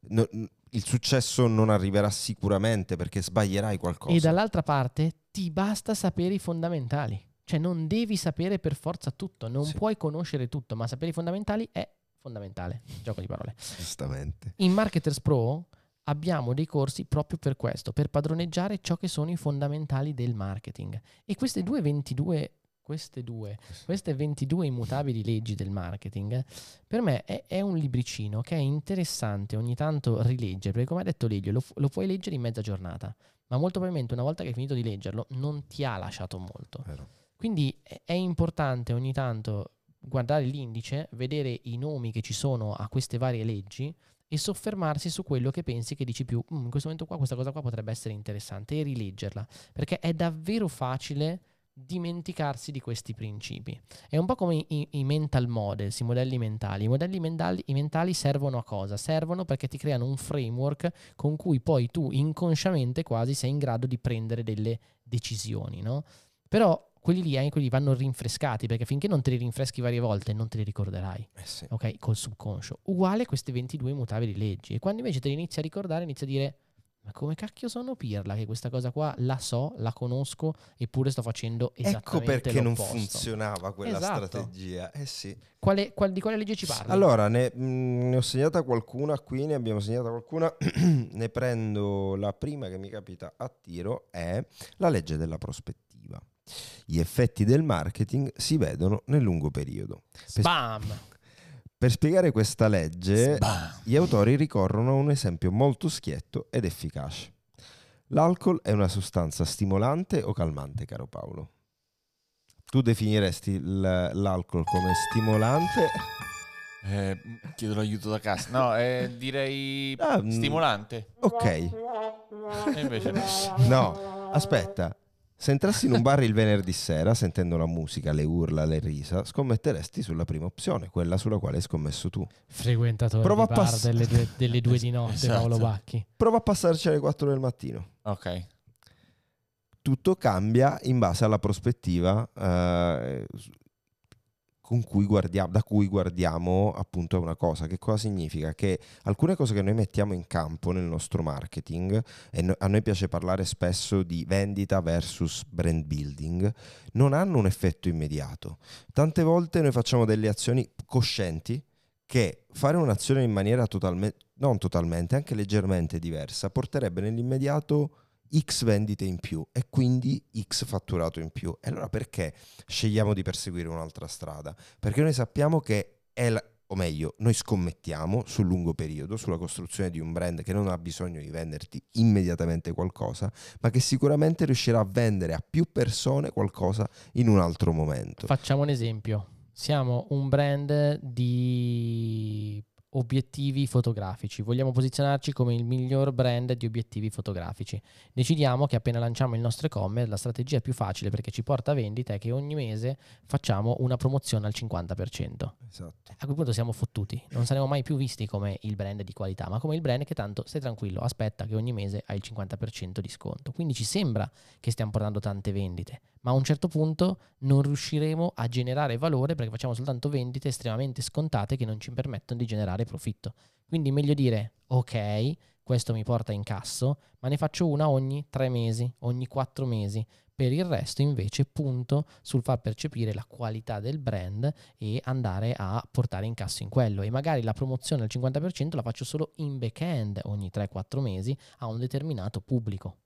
no- il successo non arriverà sicuramente perché sbaglierai qualcosa. E dall'altra parte ti basta sapere i fondamentali. Cioè non devi sapere per forza tutto, non Sì. puoi conoscere tutto, ma sapere i fondamentali è fondamentale. Gioco di parole. Giustamente. In Marketers Pro abbiamo dei corsi proprio per questo, per padroneggiare ciò che sono i fondamentali del marketing. E queste due 22 queste due, queste 22 immutabili leggi del marketing, per me è, è un libricino che è interessante ogni tanto rileggere, perché come ha detto Legio, lo, lo puoi leggere in mezza giornata, ma molto probabilmente una volta che hai finito di leggerlo non ti ha lasciato molto. Vero. Quindi è è importante ogni tanto guardare l'indice, vedere i nomi che ci sono a queste varie leggi e soffermarsi su quello che pensi che dici più, "Mm, in questo momento qua questa cosa qua potrebbe essere interessante e rileggerla, perché è davvero facile dimenticarsi di questi principi. È un po' come i, i mental models, i modelli mentali. I modelli mentali, i mentali servono a cosa? Servono perché ti creano un framework con cui poi tu inconsciamente quasi sei in grado di prendere delle decisioni, no? Però quelli lì, eh, quelli vanno rinfrescati perché finché non te li rinfreschi varie volte non te li ricorderai, Eh sì. ok? Col subconscio. Uguale queste 22 immutabili leggi. E quando invece te li inizi a ricordare, inizi a dire ma come cacchio sono pirla che questa cosa qua la so, la conosco, eppure sto facendo Ecco esattamente perché non l'opposto. funzionava quella Esatto. strategia. Eh sì. Quale- qual- di quale legge ci parli? Allora, ne, mh, ne ho segnata qualcuna qui, ne abbiamo segnata qualcuna. [clears throat] ne prendo la prima che mi capita a tiro, è la legge della prospettiva. Gli effetti del marketing si vedono nel lungo periodo. Spam! Per spiegare questa legge, Sbam. gli autori ricorrono a un esempio molto schietto ed efficace. L'alcol è una sostanza stimolante o calmante, caro Paolo? Tu definiresti l- l'alcol come stimolante? Eh, chiedo l'aiuto da casa. No, eh, direi Ah, mm, stimolante. Ok, E invece no. no, aspetta. Se entrassi in un bar il venerdì sera, sentendo la musica, le urla, le risa, scommetteresti sulla prima opzione, quella sulla quale hai scommesso tu. Frequentatore Prova bar pass- delle, due, delle due di [laughs] notte, Esatto. Paolo Bacchi. Prova a passarci alle 4 del mattino. Ok. tutto cambia in base alla prospettiva eh, cui da cui guardiamo appunto una cosa. Che cosa significa? Che alcune cose che noi mettiamo in campo nel nostro marketing, e no- a noi piace parlare spesso di vendita versus brand building, non hanno un effetto immediato. Tante volte noi facciamo delle azioni coscienti che fare un'azione in maniera totalmente, non totalmente, anche leggermente diversa, porterebbe nell'immediato X vendite in più e quindi X fatturato in più. E allora perché scegliamo di perseguire un'altra strada? Perché noi sappiamo che è la- o meglio, noi scommettiamo sul lungo periodo sulla costruzione di un brand che non ha bisogno di venderti immediatamente qualcosa, ma che sicuramente riuscirà a vendere a più persone qualcosa in un altro momento. Facciamo un esempio. Siamo un brand di obiettivi fotografici. Vogliamo posizionarci come il miglior brand di obiettivi fotografici. Decidiamo che appena lanciamo il nostro e-commerce, la strategia più facile perché ci porta a vendita è che ogni mese facciamo una promozione al 50%. Esatto. A quel punto siamo fottuti. Non saremo mai più visti come il brand di qualità, ma come il brand che tanto stai tranquillo, aspetta che ogni mese hai il 50% di sconto. Quindi ci sembra che stiamo portando tante vendite, ma a un certo punto non riusciremo a generare valore perché facciamo soltanto vendite estremamente scontate che non ci permettono di generare profitto. Quindi meglio dire ok, questo mi porta in casso, ma ne faccio una ogni tre mesi, ogni quattro mesi. Per il resto invece punto sul far percepire la qualità del brand e andare a portare in casso in quello. E magari la promozione al 50% la faccio solo in back-end ogni 3-4 mesi a un determinato pubblico.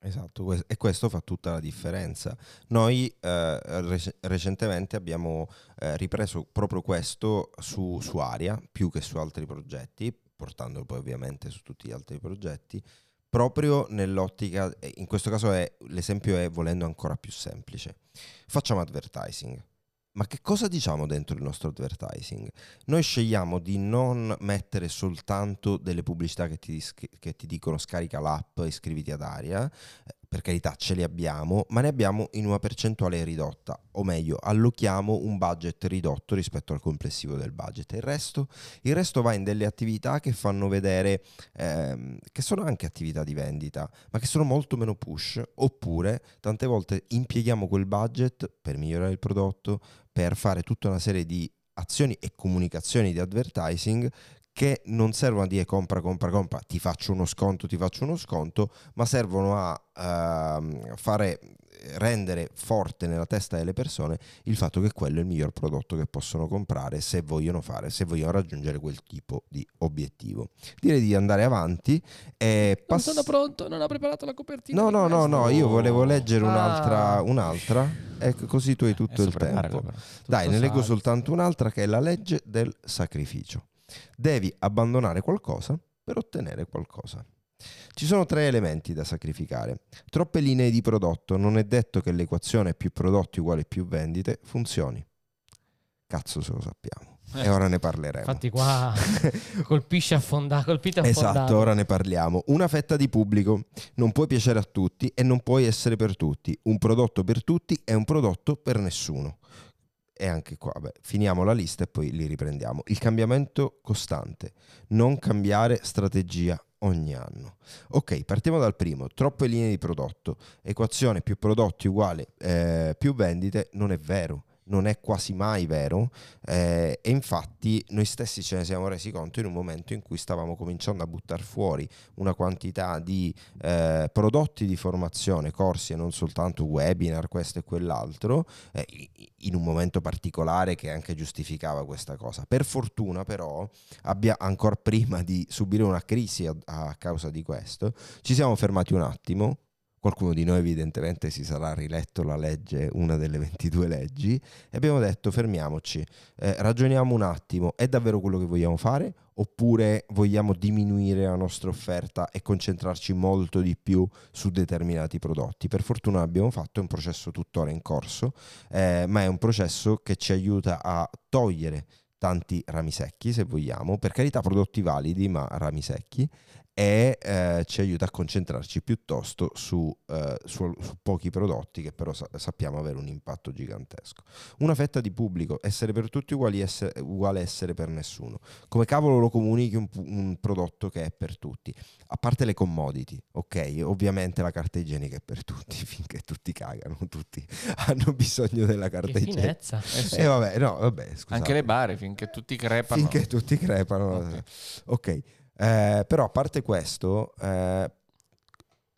Esatto, e questo fa tutta la differenza. Noi eh, rec- recentemente abbiamo eh, ripreso proprio questo su, su Aria, più che su altri progetti, portandolo poi ovviamente su tutti gli altri progetti, proprio nell'ottica, in questo caso è, l'esempio è volendo ancora più semplice. Facciamo advertising. Ma che cosa diciamo dentro il nostro advertising? Noi scegliamo di non mettere soltanto delle pubblicità che ti, che ti dicono scarica l'app, iscriviti ad Aria, eh, per carità ce li abbiamo, ma ne abbiamo in una percentuale ridotta, o meglio, allochiamo un budget ridotto rispetto al complessivo del budget. Il resto, il resto va in delle attività che fanno vedere, ehm, che sono anche attività di vendita, ma che sono molto meno push, oppure tante volte impieghiamo quel budget per migliorare il prodotto, per fare tutta una serie di azioni e comunicazioni di advertising che non servono a dire compra, compra, compra, ti faccio uno sconto, ti faccio uno sconto, ma servono a ehm, fare rendere forte nella testa delle persone il fatto che quello è il miglior prodotto che possono comprare se vogliono fare, se vogliono raggiungere quel tipo di obiettivo. Direi di andare avanti e Non pass- sono pronto, non ho preparato la copertina. No, no, no, no, io volevo leggere Ah. un'altra, un'altra e così tu hai tutto Adesso il tempo. però. Dai, Tutto ne leggo soltanto un'altra che è la legge del sacrificio. Devi abbandonare qualcosa per ottenere qualcosa. Ci sono tre elementi da sacrificare. Troppe linee di prodotto, non è detto che l'equazione più prodotti uguale più vendite funzioni. Cazzo se lo sappiamo. e ora ne parleremo. Infatti qua [laughs] colpisce affondato, colpite affondato. Esatto, ora ne parliamo. Una fetta di pubblico non puoi piacere a tutti e non puoi essere per tutti. Un prodotto per tutti è un prodotto per nessuno. E anche qua, beh, finiamo la lista e poi li riprendiamo. Il cambiamento costante, non cambiare strategia ogni anno. Ok, partiamo dal primo, troppe linee di prodotto, equazione più prodotti uguale eh, più vendite, non è vero non è quasi mai vero eh, e infatti noi stessi ce ne siamo resi conto in un momento in cui stavamo cominciando a buttare fuori una quantità di eh, prodotti di formazione, corsi e non soltanto webinar, questo e quell'altro, eh, in un momento particolare che anche giustificava questa cosa. Per fortuna però, abbia, ancora prima di subire una crisi a, a causa di questo, ci siamo fermati un attimo, qualcuno di noi evidentemente si sarà riletto la legge, una delle [laughs] 22 leggi, e abbiamo detto fermiamoci, eh, ragioniamo un attimo, è davvero quello che vogliamo fare oppure vogliamo diminuire la nostra offerta e concentrarci molto di più su determinati prodotti? Per fortuna l'abbiamo fatto, è un processo tuttora in corso, eh, ma è un processo che ci aiuta a togliere tanti rami secchi se vogliamo, per carità prodotti validi ma rami secchi e eh, ci aiuta a concentrarci piuttosto su, eh, su, su pochi prodotti che però sa- sappiamo avere un impatto gigantesco. Una fetta di pubblico, essere per tutti uguali essere, uguale essere per nessuno. Come cavolo lo comunichi un, un, prodotto che è per tutti? A parte le commodity, ok? Ovviamente la carta igienica è per tutti, [laughs] finché tutti cagano, tutti [laughs] hanno bisogno della carta che igienica. Eh sì. E eh vabbè, no, vabbè, Anche le bare, finché tutti crepano. Finché tutti crepano. Ok. okay. Eh, però a parte questo, eh,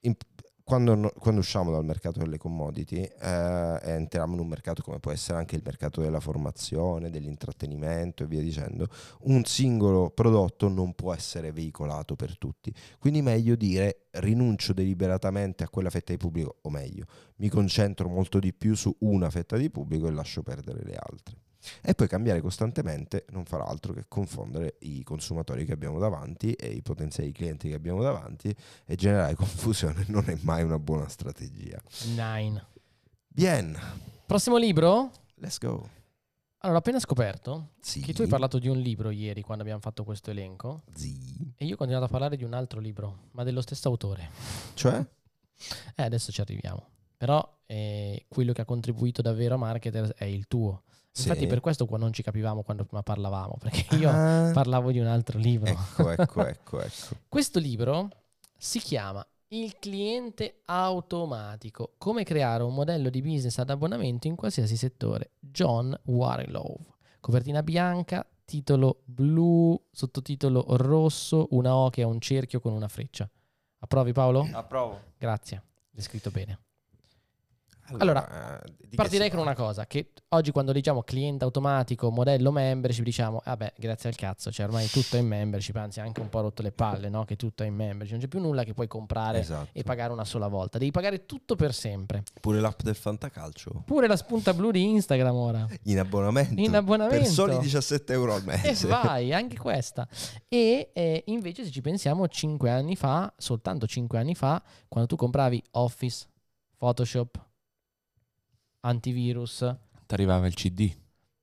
in, quando, quando, usciamo dal mercato delle commodity eh, entriamo in un mercato come può essere anche il mercato della formazione, dell'intrattenimento e via dicendo, un singolo prodotto non può essere veicolato per tutti. Quindi meglio dire rinuncio deliberatamente a quella fetta di pubblico, o meglio, mi concentro molto di più su una fetta di pubblico e lascio perdere le altre. E poi cambiare costantemente non farà altro che confondere i consumatori che abbiamo davanti e i potenziali clienti che abbiamo davanti e generare [laughs] confusione non è mai una buona strategia. Nine. Bien. Prossimo libro? Let's go. Allora, ho appena scoperto sì. che tu hai parlato di un libro ieri quando abbiamo fatto questo elenco. Sì. E io ho continuato a parlare di un altro libro, ma dello stesso autore. Cioè? Eh, adesso ci arriviamo. Però eh, quello che ha contribuito davvero a Marketer è il tuo. Infatti Sì. per questo qua non ci capivamo quando prima parlavamo, perché io Ah. parlavo di un altro libro. Ecco, ecco, [laughs] ecco, ecco. Questo libro si chiama Il cliente automatico, come creare un modello di business ad abbonamento in qualsiasi settore. John Warlow. Copertina bianca, titolo blu, sottotitolo rosso, una O che ha un cerchio con una freccia. Approvi Paolo? Approvo. Grazie, descritto bene. Allora, eh, di che Partirei con una cosa, che oggi quando diciamo cliente automatico, modello membership, diciamo, vabbè, grazie al cazzo, cioè ormai tutto è in membership, anzi anche un po' rotto le palle, no? Che tutto è in membership, non c'è più nulla che puoi comprare Esatto. e pagare una sola volta, devi pagare tutto per sempre. Pure l'app del Fantacalcio. Pure la spunta blu di Instagram ora. In abbonamento. In abbonamento. Per soli 17 euro al E mese. vai, anche questa. E eh, invece se ci pensiamo 5 anni fa, soltanto 5 anni fa, quando tu compravi Office, Photoshop, antivirus, Ti arrivava il CD.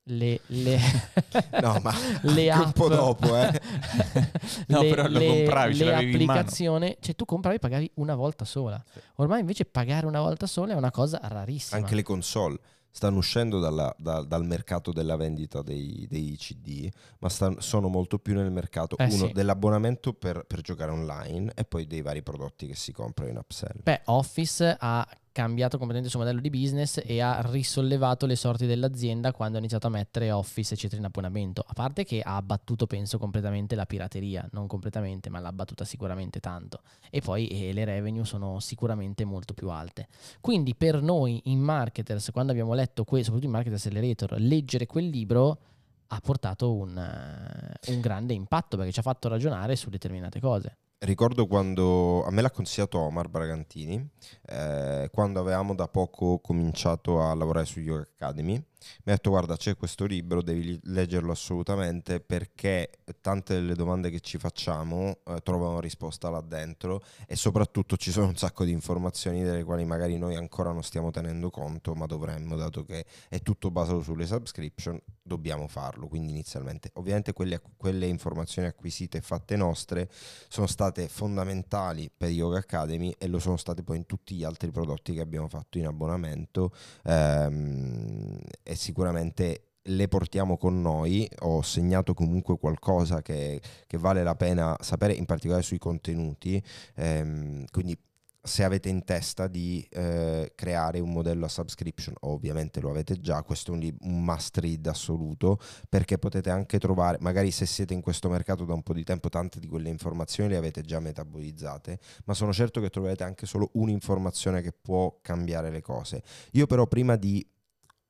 le, le, [laughs] No, ma [laughs] le anche app, un po' dopo, eh. [laughs] No, le, però lo le- compravi, ce l'avevi in cioè tu compravi e pagavi una volta sola. Ormai invece pagare una volta sola è una cosa rarissima. Anche le console stanno uscendo dalla- da- dal mercato della vendita dei, dei CD, ma stan- sono molto più nel mercato Eh, uno sì. dell'abbonamento per, per giocare online e poi dei vari prodotti che si comprano in upsell. Beh, Office ha cambiato completamente il suo modello di business e ha risollevato le sorti dell'azienda quando ha iniziato a mettere Office eccetera in abbonamento. A parte che ha abbattuto, penso, completamente la pirateria, non completamente, ma l'ha abbattuta sicuramente tanto. E poi eh, le revenue sono sicuramente molto più alte. Quindi per noi in marketers, quando abbiamo letto, que- soprattutto in Market Accelerator, leggere quel libro ha portato un, eh, un grande impatto perché ci ha fatto ragionare su determinate cose. Ricordo quando a me l'ha consigliato Omar Bragantini, eh, quando avevamo da poco cominciato a lavorare su Yoga Academy. Mi ha detto guarda c'è questo libro, devi leggerlo assolutamente perché tante delle domande che ci facciamo eh, trovano risposta là dentro e soprattutto ci sono un sacco di informazioni delle quali magari noi ancora non stiamo tenendo conto, ma dovremmo, dato che è tutto basato sulle subscription, dobbiamo farlo. Quindi inizialmente, ovviamente quelle, quelle informazioni acquisite e fatte nostre sono state fondamentali per Yoga Academy e lo sono state poi in tutti gli altri prodotti che abbiamo fatto in abbonamento ehm, e sicuramente le portiamo con noi, ho segnato comunque qualcosa che, che vale la pena sapere, in particolare sui contenuti, ehm, quindi se avete in testa di eh, creare un modello a subscription, ovviamente lo avete già, questo è un, un, must read assoluto, perché potete anche trovare, magari se siete in questo mercato da un po' di tempo, tante di quelle informazioni le avete già metabolizzate, ma sono certo che troverete anche solo un'informazione che può cambiare le cose. Io però prima di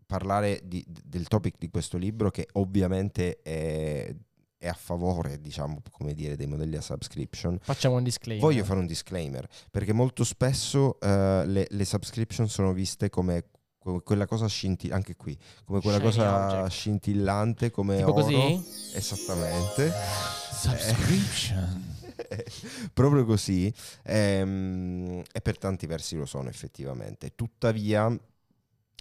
parlare di, del topic di questo libro, che ovviamente è è a favore, diciamo, come dire, dei modelli a subscription. Facciamo un disclaimer. Voglio fare un disclaimer, perché molto spesso uh, le, le, subscription sono viste come, come quella cosa scintillante, anche qui, come quella Shiny cosa object. scintillante, come tipo oro. così? Esattamente. Subscription. [laughs] Proprio così, ehm, e per tanti versi lo sono effettivamente. Tuttavia,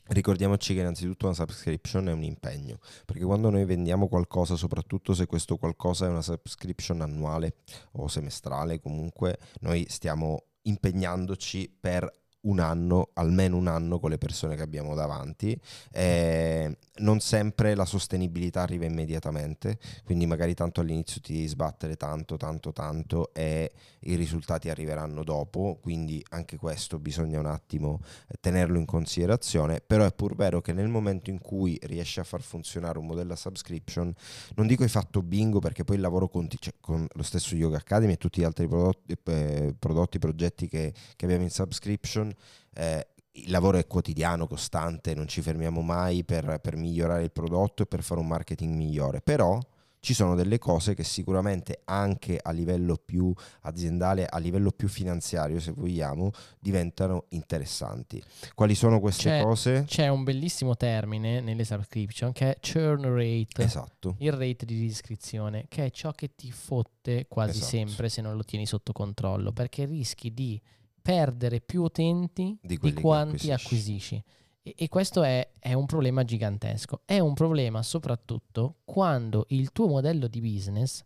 Ricordiamoci che innanzitutto una subscription è un impegno, perché quando noi vendiamo qualcosa, soprattutto se questo qualcosa è una subscription annuale o semestrale, comunque noi stiamo impegnandoci per un anno, almeno un anno con le persone che abbiamo davanti. Eh, non sempre la sostenibilità arriva immediatamente, quindi magari tanto all'inizio ti devi sbattere tanto, tanto, tanto e i risultati arriveranno dopo, quindi anche questo bisogna un attimo tenerlo in considerazione, però è pur vero che nel momento in cui riesci a far funzionare un modello a subscription, non dico hai fatto bingo perché poi il lavoro con, cioè, con lo stesso Yoga Academy e tutti gli altri prodotti, eh, prodotti progetti che, che abbiamo in subscription, eh, il lavoro è quotidiano, costante, non ci fermiamo mai per, per, migliorare il prodotto e per fare un marketing migliore, però ci sono delle cose che sicuramente anche a livello più aziendale, a livello più finanziario, se vogliamo, diventano interessanti. Quali sono queste c'è, cose? C'è un bellissimo termine nelle subscription che è churn rate. Esatto. Il rate di iscrizione, che è ciò che ti fotte quasi esatto. sempre se non lo tieni sotto controllo, perché rischi di perdere più utenti di, di quanti acquisisci. E, e questo è, è, un problema gigantesco. È un problema soprattutto quando il tuo modello di business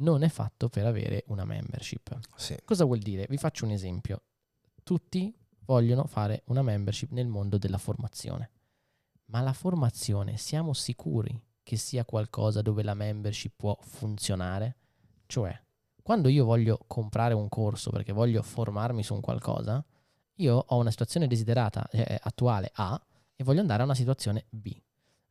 non è fatto per avere una membership. Sì. Cosa vuol dire? Vi faccio un esempio. Tutti vogliono fare una membership nel mondo della formazione. Ma la formazione siamo sicuri che sia qualcosa dove la membership può funzionare? Cioè, quando io voglio comprare un corso perché voglio formarmi su un qualcosa, io ho una situazione desiderata eh, attuale A e voglio andare a una situazione B.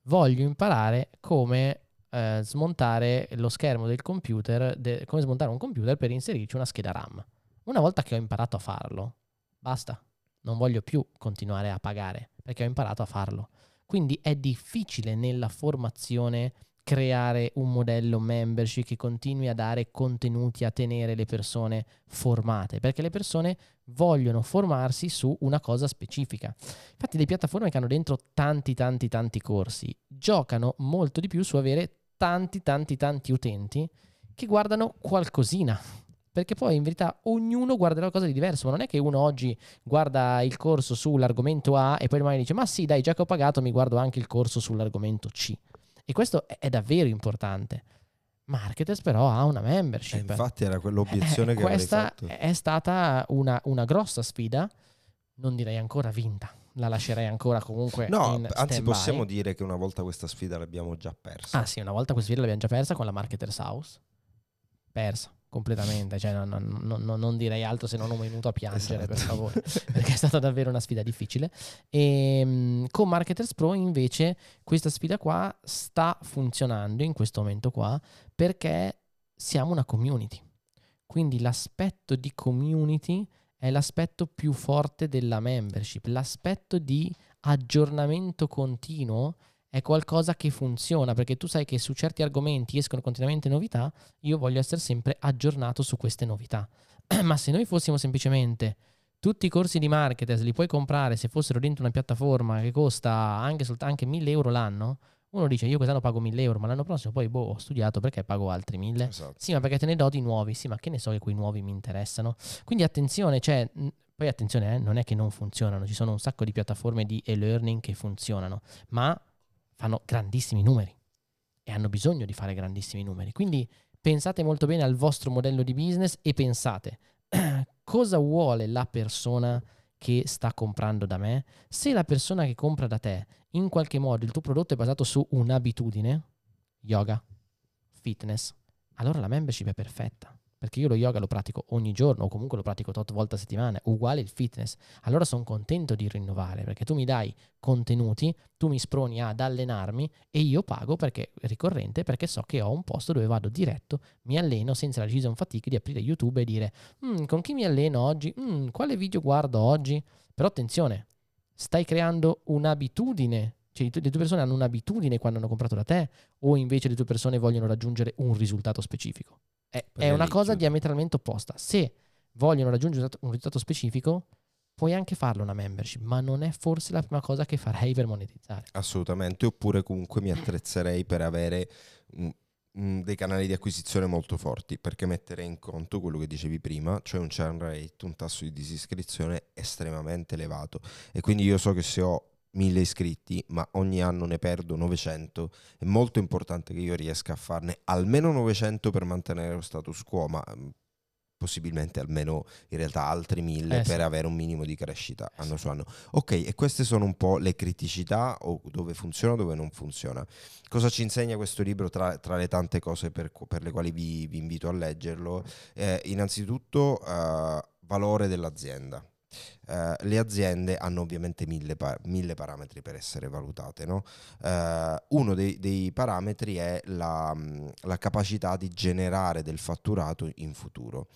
Voglio imparare come eh, smontare lo schermo del computer, de- come smontare un computer per inserirci una scheda RAM. Una volta che ho imparato a farlo, basta. Non voglio più continuare a pagare perché ho imparato a farlo. Quindi è difficile nella formazione creare un modello membership che continui a dare contenuti, a tenere le persone formate, perché le persone vogliono formarsi su una cosa specifica. Infatti le piattaforme che hanno dentro tanti tanti tanti corsi giocano molto di più su avere tanti tanti tanti utenti che guardano qualcosina. Perché poi in verità ognuno guarda qualcosa di diverso, ma non è che uno oggi guarda il corso sull'argomento A e poi domani dice ma sì dai già che ho pagato mi guardo anche il corso sull'argomento C. E questo è davvero importante. Marketers però ha una membership. Eh, infatti era quell'obiezione eh, che Questa è stata una, una, grossa sfida, non direi ancora vinta, la lascerei ancora comunque No, anzi possiamo dire che una volta questa sfida l'abbiamo già persa. Ah sì, una volta questa sfida l'abbiamo già persa con la Marketers House. Persa completamente, cioè non, non, non, non, direi altro se non un minuto a piangere esatto. per favore, [laughs] perché è stata davvero una sfida difficile. E ehm, con Marketers Pro invece questa sfida qua sta funzionando in questo momento qua perché siamo una community. Quindi l'aspetto di community è l'aspetto più forte della membership, l'aspetto di aggiornamento continuo è qualcosa che funziona, perché tu sai che su certi argomenti escono continuamente novità, io voglio essere sempre aggiornato su queste novità. [clears throat] Ma se noi fossimo semplicemente tutti i corsi di marketers li puoi comprare se fossero dentro una piattaforma che costa anche, solt- anche 1000 euro l'anno, uno dice io quest'anno pago 1000 euro, ma l'anno prossimo poi boh, ho studiato perché pago altri 1000. Esatto. Sì, ma perché te ne do di nuovi? Sì, ma che ne so che quei nuovi mi interessano? Quindi attenzione, cioè, poi attenzione, eh, non è che non funzionano, ci sono un sacco di piattaforme di e-learning che funzionano, ma fanno grandissimi numeri e hanno bisogno di fare grandissimi numeri. Quindi pensate molto bene al vostro modello di business e pensate [clears throat] cosa vuole la persona che sta comprando da me. Se la persona che compra da te, in qualche modo il tuo prodotto è basato su un'abitudine, yoga, fitness, allora la membership è perfetta. Perché io lo yoga lo pratico ogni giorno o comunque lo pratico 8 volte a settimana, uguale il fitness. Allora sono contento di rinnovare perché tu mi dai contenuti, tu mi sproni ad allenarmi e io pago perché ricorrente perché so che ho un posto dove vado diretto, mi alleno senza la decision fatigue di aprire YouTube e dire "Mm, con chi mi alleno oggi? Mm, quale video guardo oggi? Però attenzione, stai creando un'abitudine. Cioè le tue persone hanno un'abitudine quando hanno comprato da te o invece le tue persone vogliono raggiungere un risultato specifico? È, Per è una cosa diametralmente opposta. Se vogliono raggiungere un risultato- specifico, puoi anche farlo una membership, ma non è forse la prima cosa che farei per monetizzare. Assolutamente, oppure comunque mi attrezzerei per avere mm, mm, dei canali di acquisizione molto forti, perché metterei in conto quello che dicevi prima, cioè un churn rate, un tasso di disiscrizione estremamente elevato. E quindi io so che se ho 1000 iscritti, ma ogni anno ne perdo 900, è molto importante che io riesca a farne almeno 900 per mantenere lo status quo, ma mm, possibilmente almeno in realtà altri 1000 Eh, sì. per avere un minimo di crescita anno su anno. Ok, e queste sono un po' le criticità o dove funziona dove non funziona. Cosa ci insegna questo libro tra, tra le tante cose per, per le quali vi, vi invito a leggerlo? Eh, innanzitutto eh, valore dell'azienda. Eh, le aziende hanno ovviamente mille, pa- mille parametri per essere valutate. no? Eh, uno dei, dei parametri è la, la capacità di generare del fatturato in futuro.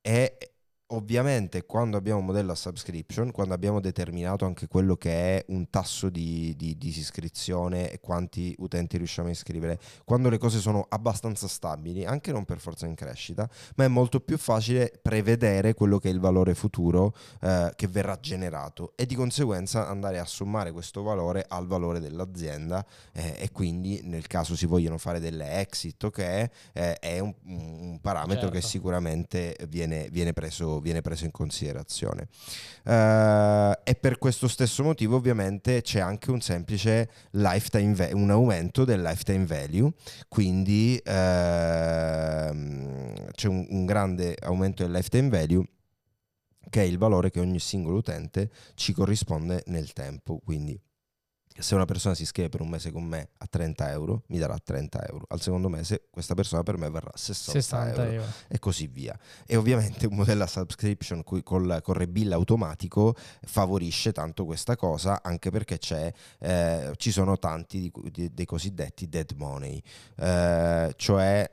E ovviamente quando abbiamo un modello a subscription, quando abbiamo determinato anche quello che è un tasso di, di disiscrizione e quanti utenti riusciamo a iscrivere, quando le cose sono abbastanza stabili, anche non per forza in crescita, ma è molto più facile prevedere quello che è il valore futuro eh, che verrà generato e di conseguenza andare a sommare questo valore al valore dell'azienda eh, e quindi nel caso si vogliono fare delle exit ok eh, è un, un parametro che Certo. sicuramente viene, viene preso, viene preso in considerazione Eh, e per questo stesso motivo ovviamente c'è anche un semplice lifetime va- un aumento del lifetime value quindi ehm, c'è un, un grande aumento del lifetime value che è il valore che ogni singolo utente ci corrisponde nel tempo. Quindi se una persona si iscrive per un mese con me a 30 euro, mi darà 30 euro. Al secondo mese questa persona per me verrà 60, 60 euro euro. e così via. E ovviamente un modello a subscription col, col rebill automatico favorisce tanto questa cosa, anche perché c'è, eh, ci sono tanti di di- dei cosiddetti dead money, eh, cioè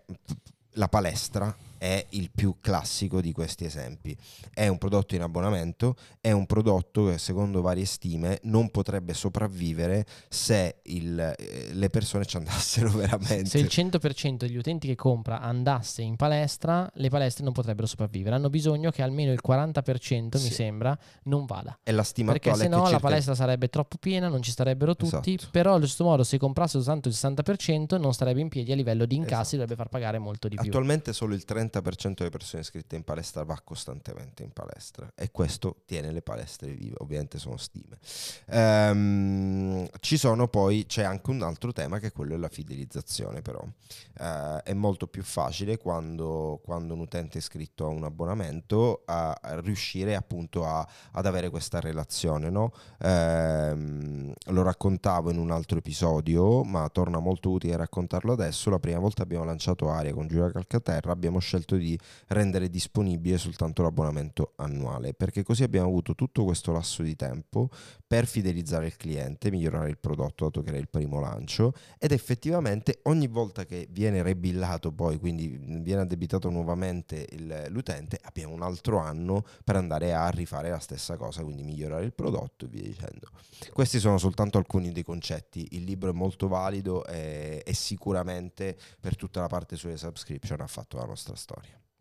la palestra è il più classico di questi esempi. È un prodotto in abbonamento, è un prodotto che secondo varie stime non potrebbe sopravvivere se il- eh, le persone ci andassero [laughs] veramente. Se il 100% degli utenti che compra andasse in palestra, le palestre non potrebbero sopravvivere. Hanno bisogno che almeno il 40%, mi Sì. sembra, non vada. È la stima Perché se no la palestra sarebbe troppo piena, non ci starebbero tutti. Esatto. Però allo stesso modo, se comprasse soltanto il 60%, non starebbe in piedi a livello di incassi, Esatto. dovrebbe far pagare molto di più. Attualmente solo il 30% delle persone iscritte in palestra va costantemente in palestra e questo tiene le palestre vive, ovviamente sono stime. Ehm, ci sono poi, c'è anche un altro tema che è quello della fidelizzazione però. Eh, è molto più facile quando, quando un utente è iscritto a un abbonamento a riuscire appunto a- ad avere questa relazione. No? Ehm, lo raccontavo in un altro episodio, ma torna molto utile raccontarlo adesso. La prima volta abbiamo lanciato Aria con Giulia Calcaterra, abbiamo scelto di rendere disponibile soltanto l'abbonamento annuale, perché così abbiamo avuto tutto questo lasso di tempo per fidelizzare il cliente, migliorare il prodotto dato che era il primo lancio ed effettivamente ogni volta che viene rebillato poi, quindi viene addebitato nuovamente il- l'utente, abbiamo un altro anno per andare a rifare la stessa cosa, quindi migliorare il prodotto e via dicendo. Questi sono soltanto alcuni dei concetti, il libro è molto valido e, e sicuramente per tutta la parte sulle subscription ha fatto la nostra storia.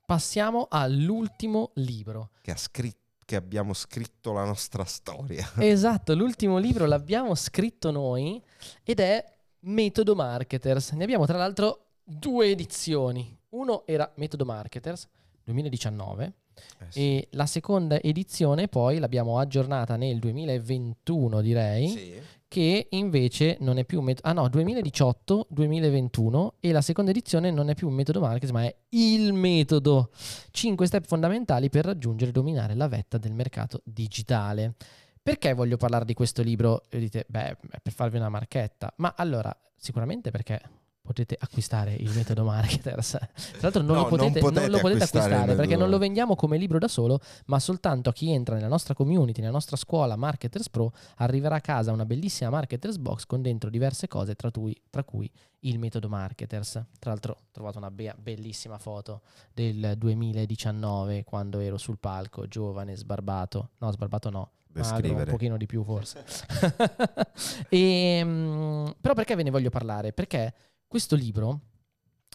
Passiamo all'ultimo libro. Che ha, scri- che abbiamo scritto la nostra storia. [laughs] Esatto, l'ultimo libro l'abbiamo scritto noi ed è Metodo Marketers. Ne abbiamo tra l'altro due edizioni. Uno era Metodo Marketers 2019 Eh sì. e la seconda edizione poi l'abbiamo aggiornata nel 2021 direi. Sì. Che invece non è più metodo... Ah no, 2018-2021 e la seconda edizione non è più un metodo marketing ma è il metodo. 5 step fondamentali per raggiungere e dominare la vetta del mercato digitale. Perché voglio parlare di questo libro? E dite, beh, per farvi una marchetta. Ma allora, sicuramente perché potete acquistare il metodo marketers. [laughs] Tra l'altro non, No, lo, potete, non potete non lo potete acquistare acquistare perché non lo vendiamo come libro da solo, ma soltanto a chi entra nella nostra community, nella nostra scuola Marketers Pro, arriverà a casa una bellissima Marketers Box con dentro diverse cose, tra cui, tra cui il metodo Marketers. Tra l'altro ho trovato una be- bellissima foto del 2019 quando ero sul palco, giovane, sbarbato. No, sbarbato no, magro, un pochino di più forse. [laughs] [laughs] e, mm, però perché ve ne voglio parlare? Perché questo libro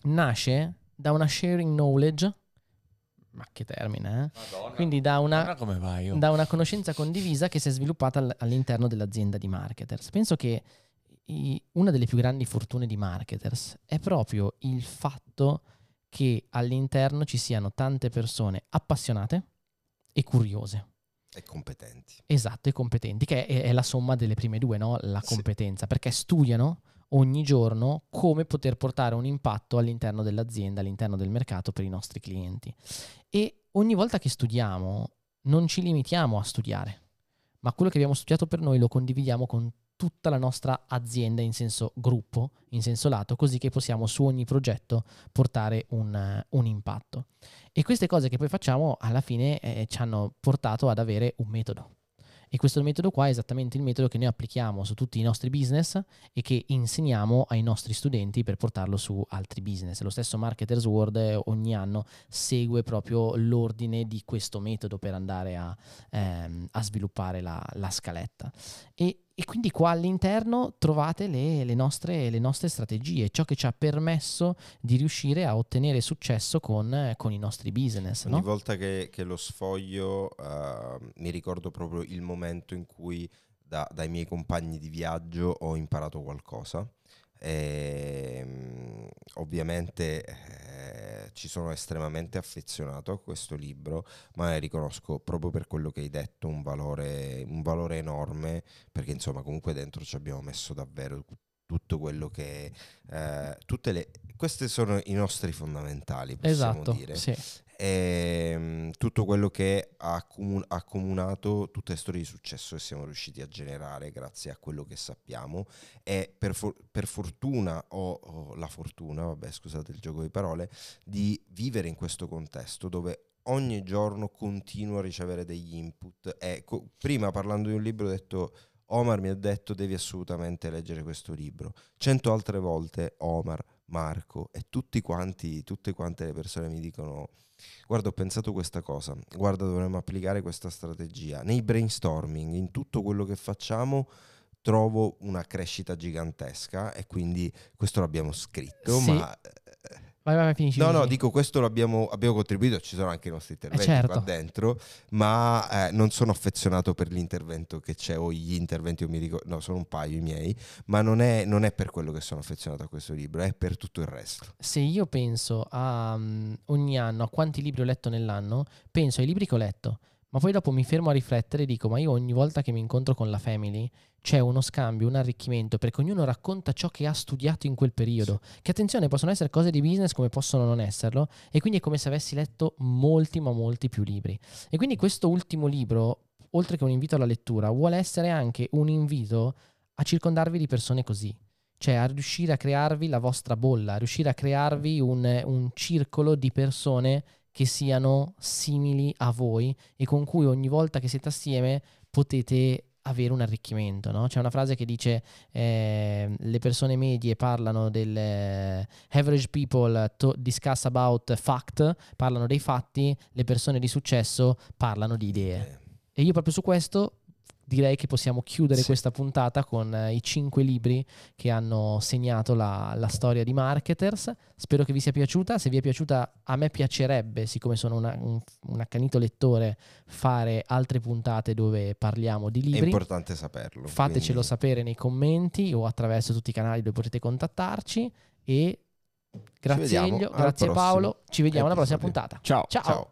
nasce da una sharing knowledge, ma che termine, eh? Quindi da una, oh. da una conoscenza condivisa che si è sviluppata all- all'interno dell'azienda di marketers. Penso che i- una delle più grandi fortune di marketers è proprio il fatto che all'interno ci siano tante persone appassionate e curiose. E competenti. Esatto, e competenti, che è, è la somma delle prime due, no? La Sì. competenza, perché studiano ogni giorno come poter portare un impatto all'interno dell'azienda, all'interno del mercato per i nostri clienti. E ogni volta che studiamo non ci limitiamo a studiare, ma quello che abbiamo studiato per noi lo condividiamo con tutta la nostra azienda in senso gruppo, in senso lato, così che possiamo su ogni progetto portare un, eh, un impatto. E queste cose che poi facciamo alla fine eh, ci hanno portato ad avere un metodo. E questo metodo qua è esattamente il metodo che noi applichiamo su tutti i nostri business e che insegniamo ai nostri studenti per portarlo su altri business. Lo stesso Marketers World eh, ogni anno segue proprio l'ordine di questo metodo per andare a, ehm, a sviluppare la, la scaletta. E, e quindi qua all'interno trovate le, le nostre, le nostre strategie, ciò che ci ha permesso di riuscire a ottenere successo con, con i nostri business. Ogni no? volta che, che lo sfoglio eh, mi ricordo proprio il momento in cui da- dai miei compagni di viaggio ho imparato qualcosa. Ehm, ovviamente eh, ci sono estremamente affezionato a questo libro, ma ne riconosco proprio per quello che hai detto un valore, un valore enorme, perché insomma comunque dentro ci abbiamo messo davvero tutto quello che... eh, tutte le, questi sono i nostri fondamentali, possiamo Esatto, dire sì. E tutto quello che ha accomu- accomunato tutte le storie di successo che siamo riusciti a generare grazie a quello che sappiamo. E per, for- per fortuna o, o la fortuna, vabbè scusate il gioco di parole, di vivere in questo contesto dove ogni giorno continuo a ricevere degli input. E co- prima parlando di un libro ho detto Omar mi ha detto devi assolutamente leggere questo libro cento altre volte Omar, Marco e tutti quanti, tutte quante le persone mi dicono guarda ho pensato questa cosa, guarda dovremmo applicare questa strategia. Nei brainstorming, in tutto quello che facciamo trovo una crescita gigantesca e quindi questo l'abbiamo scritto, Sì. ma... Vai, vai, finisci. No, no, dico questo l'abbiamo abbiamo contribuito, ci sono anche i nostri interventi certo. qua dentro, ma eh, non sono affezionato per l'intervento che c'è o gli interventi, io mi dico, no, sono un paio i miei, ma non è, non è per quello che sono affezionato a questo libro, è per tutto il resto. Se io penso a mm, ogni anno, a quanti libri ho letto nell'anno, penso ai libri che ho letto, ma poi dopo mi fermo a riflettere e dico, ma io ogni volta che mi incontro con la family c'è uno scambio, un arricchimento, perché ognuno racconta ciò che ha studiato in quel periodo. Che attenzione, possono essere cose di business come possono non esserlo, e quindi è come se avessi letto molti, ma molti più libri. E quindi questo ultimo libro, oltre che un invito alla lettura, vuole essere anche un invito a circondarvi di persone così. Cioè a riuscire a crearvi la vostra bolla, a riuscire a crearvi un, un circolo di persone che siano simili a voi e con cui ogni volta che siete assieme potete avere un arricchimento. No? C'è una frase che dice eh, le persone medie parlano del eh, average people to discuss about fact, parlano dei fatti, le persone di successo parlano di idee. Eh, E io proprio su questo direi che possiamo chiudere Sì. questa puntata con eh, i cinque libri che hanno segnato la, la storia di Marketers. Spero che vi sia piaciuta. Se vi è piaciuta, a me piacerebbe, siccome sono una- un, un accanito lettore, fare altre puntate dove parliamo di È libri. importante saperlo. Fatecelo quindi- sapere nei commenti o attraverso tutti i canali dove potete contattarci. E grazie Elio, grazie prossimo Paolo. Ci vediamo alla prossima puntata. Ciao. Ciao. Ciao.